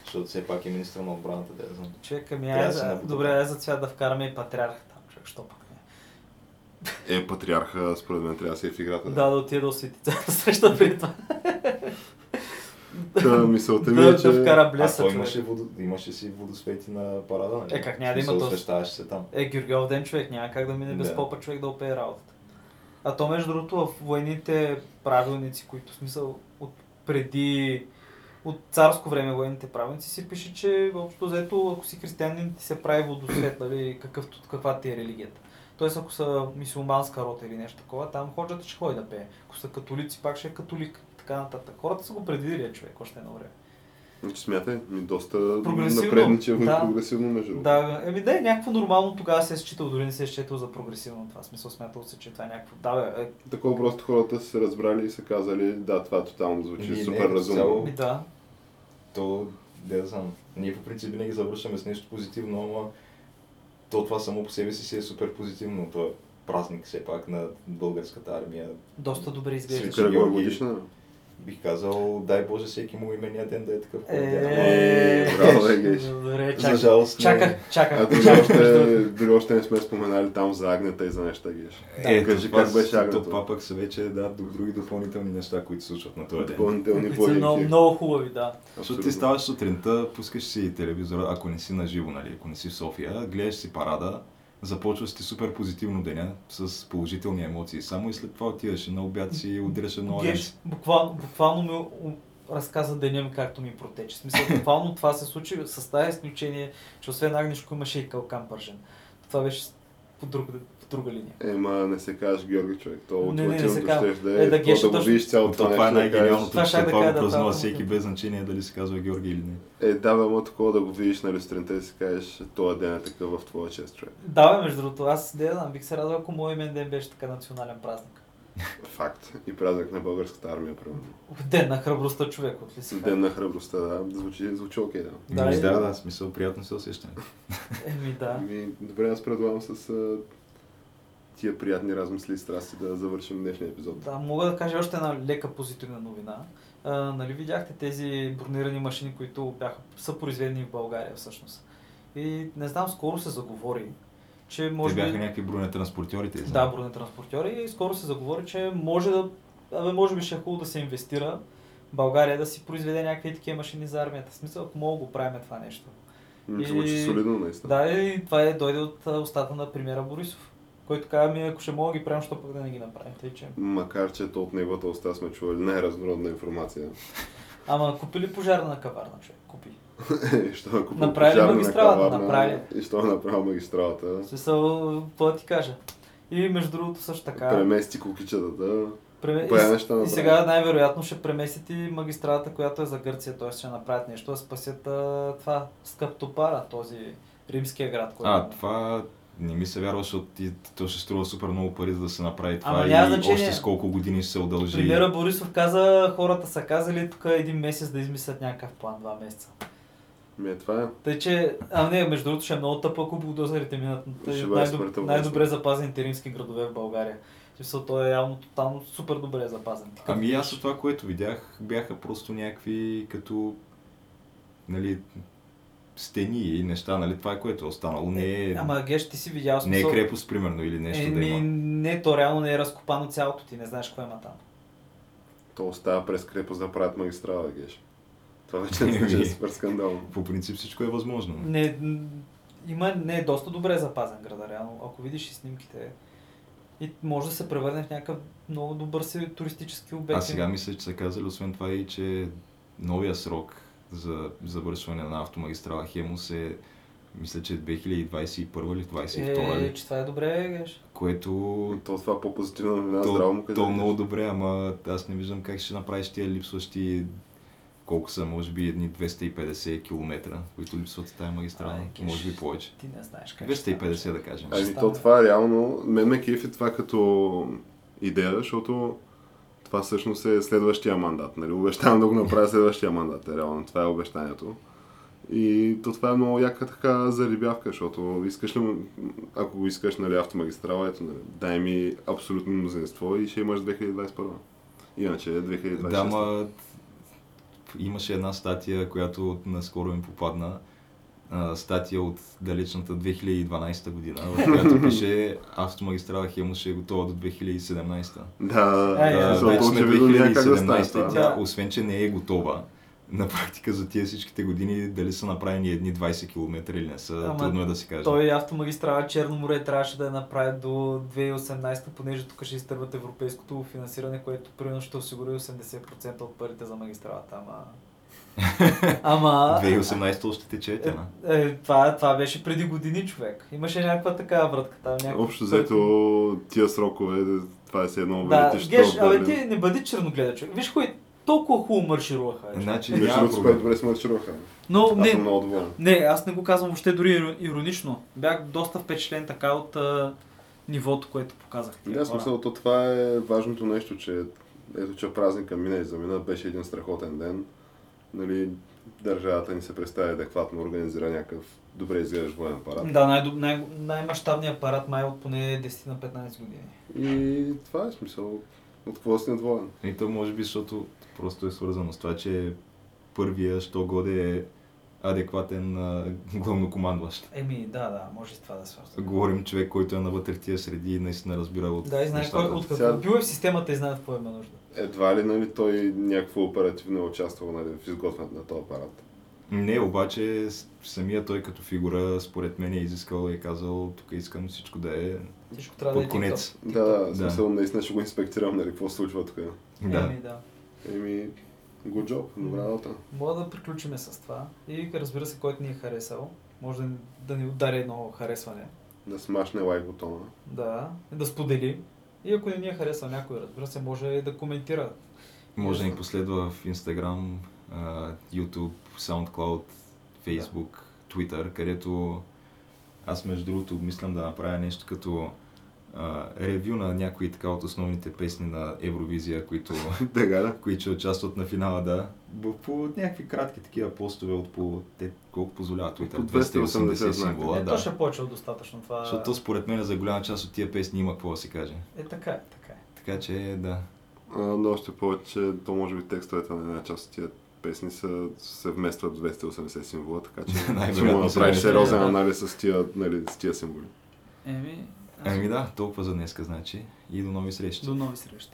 Защото все пак е министър на отбраната, да я знам. Човек, ами да се за... набута. добре, ай за цвят да вкараме и патриарха там, човек, що пък не. Е, патриарха, според мен, трябва да си е в играта. Да, да отиде да освети цялата среща при това. Та, мисълта ми Да, е, да че... вкара А блеса, той човек. имаше, водо... имаше си водосвети на парада, нали? Е, как няма да има то- Освещаваше се там. Е, Георгиов ден човек, няма как да мине без Да. попа човек да опее работата. А то между другото в военните правилници, които в смисъл от преди от царско време военните правилници се пише, че общо взето, ако си християнин, ти се прави водосвет, нали, какъвто, каква ти е религията. Тоест, ако са мисулманска рота или нещо такова, там ходжата ще ходи да пее. Ако са католици, пак ще е католик. Така нататък. Хората са го предвидили, е, човек, още едно време. Значи смятай, ми доста напредничево и да. прогресивно между другото. Да, еми да е някакво нормално, тогава се е считал, дори не се е считал за прогресивно това. Смисъл смятал се, че това е някакво. Да, бе, е, Такова просто хората са се разбрали и са казали, да, това тотално звучи не, супер като разумно. цяло- ми да. То, да знам, ние по принцип винаги завършваме с нещо позитивно, ама то това само по себе си си е супер позитивно. То е празник все пак на българската армия. Доста добре изглежда. Георги. годишна. Бих казал, дай Боже всеки му имения ден да е такъв. няма. Е, Браво, бе, Геш. Добре, За чаках. жалост. не- Чаках, чаках. А дори чаках, още, дори още не сме споменали там за агнета и за неща, Геш. Е, Кажи това как беше агнето. Това пък са вече да, други допълнителни неща, които се случват на този ден. Допълнителни са много, много хубави, да. Защото ти ставаш сутринта, пускаш си телевизора, ако не си на живо, нали, ако не си в София, гледаш си парада, започваш ти супер позитивно деня, с положителни емоции. Само и след това отиваш и на обяд си удряш едно Геш, буквално, буквално ми разказа деня ми както ми протече. Смисъл, буквално това се случи с тази изключение, че освен Агнешко имаше и Калкан Пържен. Това беше по друга, по друга линия. Ема не се казваш Георги човек. То Не, не, не се ултимативното казва. ще да Е, е, да, Геша да го видиш цялото То това е най-гениалното, Това да това кажа, го празнува това- всеки без значение дали се казва Георги или не. Е, да, бе, ама такова да го видиш на сутринта и си кажеш, този ден е такъв в твоя чест, човек. Да, бе, между другото, аз не знам, бих се радвал, ако мой имен ден беше така национален празник. Факт. И празник на българската армия, примерно. Ден на храбростта човек, от ли си? Ден на храбростта, да. Звучи, звучи окей, да. Да, Да, да, да, смисъл, приятно се усещане. Еми да. Добре, аз предлагам с тия приятни размисли и страсти да завършим днешния епизод. Да, мога да кажа още една лека позитивна новина. А, нали видяхте тези бронирани машини, които бяха, са произведени в България всъщност. И не знам, скоро се заговори, че може Те бяха би... някакви бронетранспортьори, те Да, бронетранспортьори и скоро се заговори, че може да... Абе, може би ще е хубаво да се инвестира България да си произведе някакви такива машини за армията. В смисъл, ако мога да го правим това нещо. Звучи солидно, наистина. Да, и това е дойде от устата на премиера Борисов, който каза ми, ако ще мога да ги правим, що пък да не ги направим. Тъй, че... Макар, че то от неговата уста сме чували най-разнородна информация. Ама купи ли пожарна каварна, човек? Купи. [LAUGHS] И що да купим Направи ли пожарна магистралата? каварна, Направи. И що направил магистралата. В смисъл, да ти кажа. И между другото също така... Премести кукичетата. преме- и, неща и сега най-вероятно ще преместят и магистралата, която е за Гърция, т.е. ще направят нещо да спасят а, това скъптопара, този римския град. Който А, това не ми се вярва, защото ти, то ще струва супер много пари за да се направи това Ама и значение. още с колко години ще се удължи. Премиера Борисов каза, хората са казали тук един месец да измислят някакъв план, два месеца. Ми е това е. Тъй, че, а не, между другото ще е много тъпо, ако булдозерите минат най-доб- най-добре запазените римски градове в България. Смисъл, той е явно тотално супер добре запазен. Ти като Ами аз от това, което видях, бяха просто някакви като нали, стени и неща, нали? Това е което е останало. Не е, Ама Геш, ти си видял не е смисъл- крепост, примерно, или нещо да Еми, има. не, то реално не е разкопано цялото, ти не знаеш какво има там. То остава през крепост да правят магистрала, геш. Това вече [LAUGHS] не е супер скандално. По принцип всичко е възможно. Не, м, има, не е доста добре запазен града, реално. Ако видиш и снимките, и може да се превърне в някакъв много добър си туристически обект. А сега мисля, че са казали, освен това и, че новия срок за завършване на автомагистрала Хемус е, мисля, че 2021 или 2022 е, ли? че това е добре, Геш. Което То това по-позитивна новина, здраво му то, къде. то много добре, ама аз не виждам как ще направиш тия липсващи колко са, може би едни 250 км, които липсват тази магистрала, Ай, геш. може би повече. Ти не знаеш как ще стане. 250 да кажем. Ами Ще то това е реално, мен ме кефи това като идея, защото това всъщност е следващия мандат. Нали? Обещавам да го направя следващия мандат. е Реално това е обещанието. И то това е много яка така зарибявка, защото искаш ли, ако го искаш нали, автомагистрала, ето, нали, дай ми абсолютно мнозинство и ще имаш 2021. Иначе е 2026. Да, ма имаше една статия, която наскоро ми попадна. А, статия от далечната 2012 година, в която [LAUGHS] пише автомагистрала Хемус ще е готова до 2017. Да, Ай, да, защото вече да стане 2017 това. и тя, освен че не е готова, на практика за тия всичките години дали са направени едни 20 км или не са, Ама трудно е да се каже. Той автомагистрала Черно море трябваше да я направи до 2018, понеже тук ще изтърват европейското финансиране, което примерно ще осигури 80% от парите за магистралата. Ама... [LAUGHS] Ама... 2018 още тече тя. Е, е, това, това беше преди години, човек. Имаше някаква такава вратка там. Някакъв... Общо взето тия срокове, това е едно Да, летиш геш, абе ти не бъди черногледа, човек. Виж кой толкова хубаво човек. Значи Между другото, супер проблем. добре смърчироха. Но Аз съм не, много доволен. не, аз не го казвам въобще дори иро- иронично. Бях доста впечатлен така от а, нивото, което показахте. Да, смисъл, то това е важното нещо, че ето, че празника мина и замина, беше един страхотен ден. Нали, държавата ни се представи адекватно, организира някакъв добре изглеждащ военен парад. Да, най- най- най-мащабният апарат май от поне 10 на 15 години. И това е смисъл. От какво си недоволен? И то може би, защото просто е свързано с това, че първия, що годе е адекватен а, главнокомандващ. Еми, да, да, може с това да свързва. Говорим човек, който е навътре в тия среди и наистина разбира от Да, и знае кой, от какво Сега- бил е в системата и знае какво има нужда. Едва ли нали, той някакво оперативно е участвал нали, в изготвянето на този апарат? Не, обаче самия той като фигура, според мен е изискал и е казал, тук искам всичко да е Всичко трябва да е под конец. Да, да, Да. смисъл наистина ще го инспектирам, нали, какво се случва тук. Да. Еми, да. Еми, good job, добра работа. Мога да приключиме с това. И разбира се, който ни е харесал, може да, ни- да ни удари едно харесване. Да смашне лайк бутона. Да, да сподели. И ако не ни е харесал някой, разбира се, може и да коментира. Може да ни последва в Instagram, YouTube, SoundCloud, Facebook, Twitter, където аз между другото обмислям да направя нещо като а, ревю на някои така от основните песни на Евровизия, които, [LAUGHS] Тега, да. които ще участват на финала, да. По, по някакви кратки такива постове от по... Те колко позволяват Twitter? По 280 знака. символа, Е, да. то ще е от достатъчно това. Защото според мен за голяма част от тия песни има какво да се каже. Е, така е, така е. Така че да. А, но още повече, то може би текстовете на една част от тия песни са, се вместват в 280 символа, така че [LAUGHS] ще му направиш сериозен анализ с тия, нали, с тия символи. Еми, Ами да, толкова за днеска, значи. И до нови срещи. До нови срещи.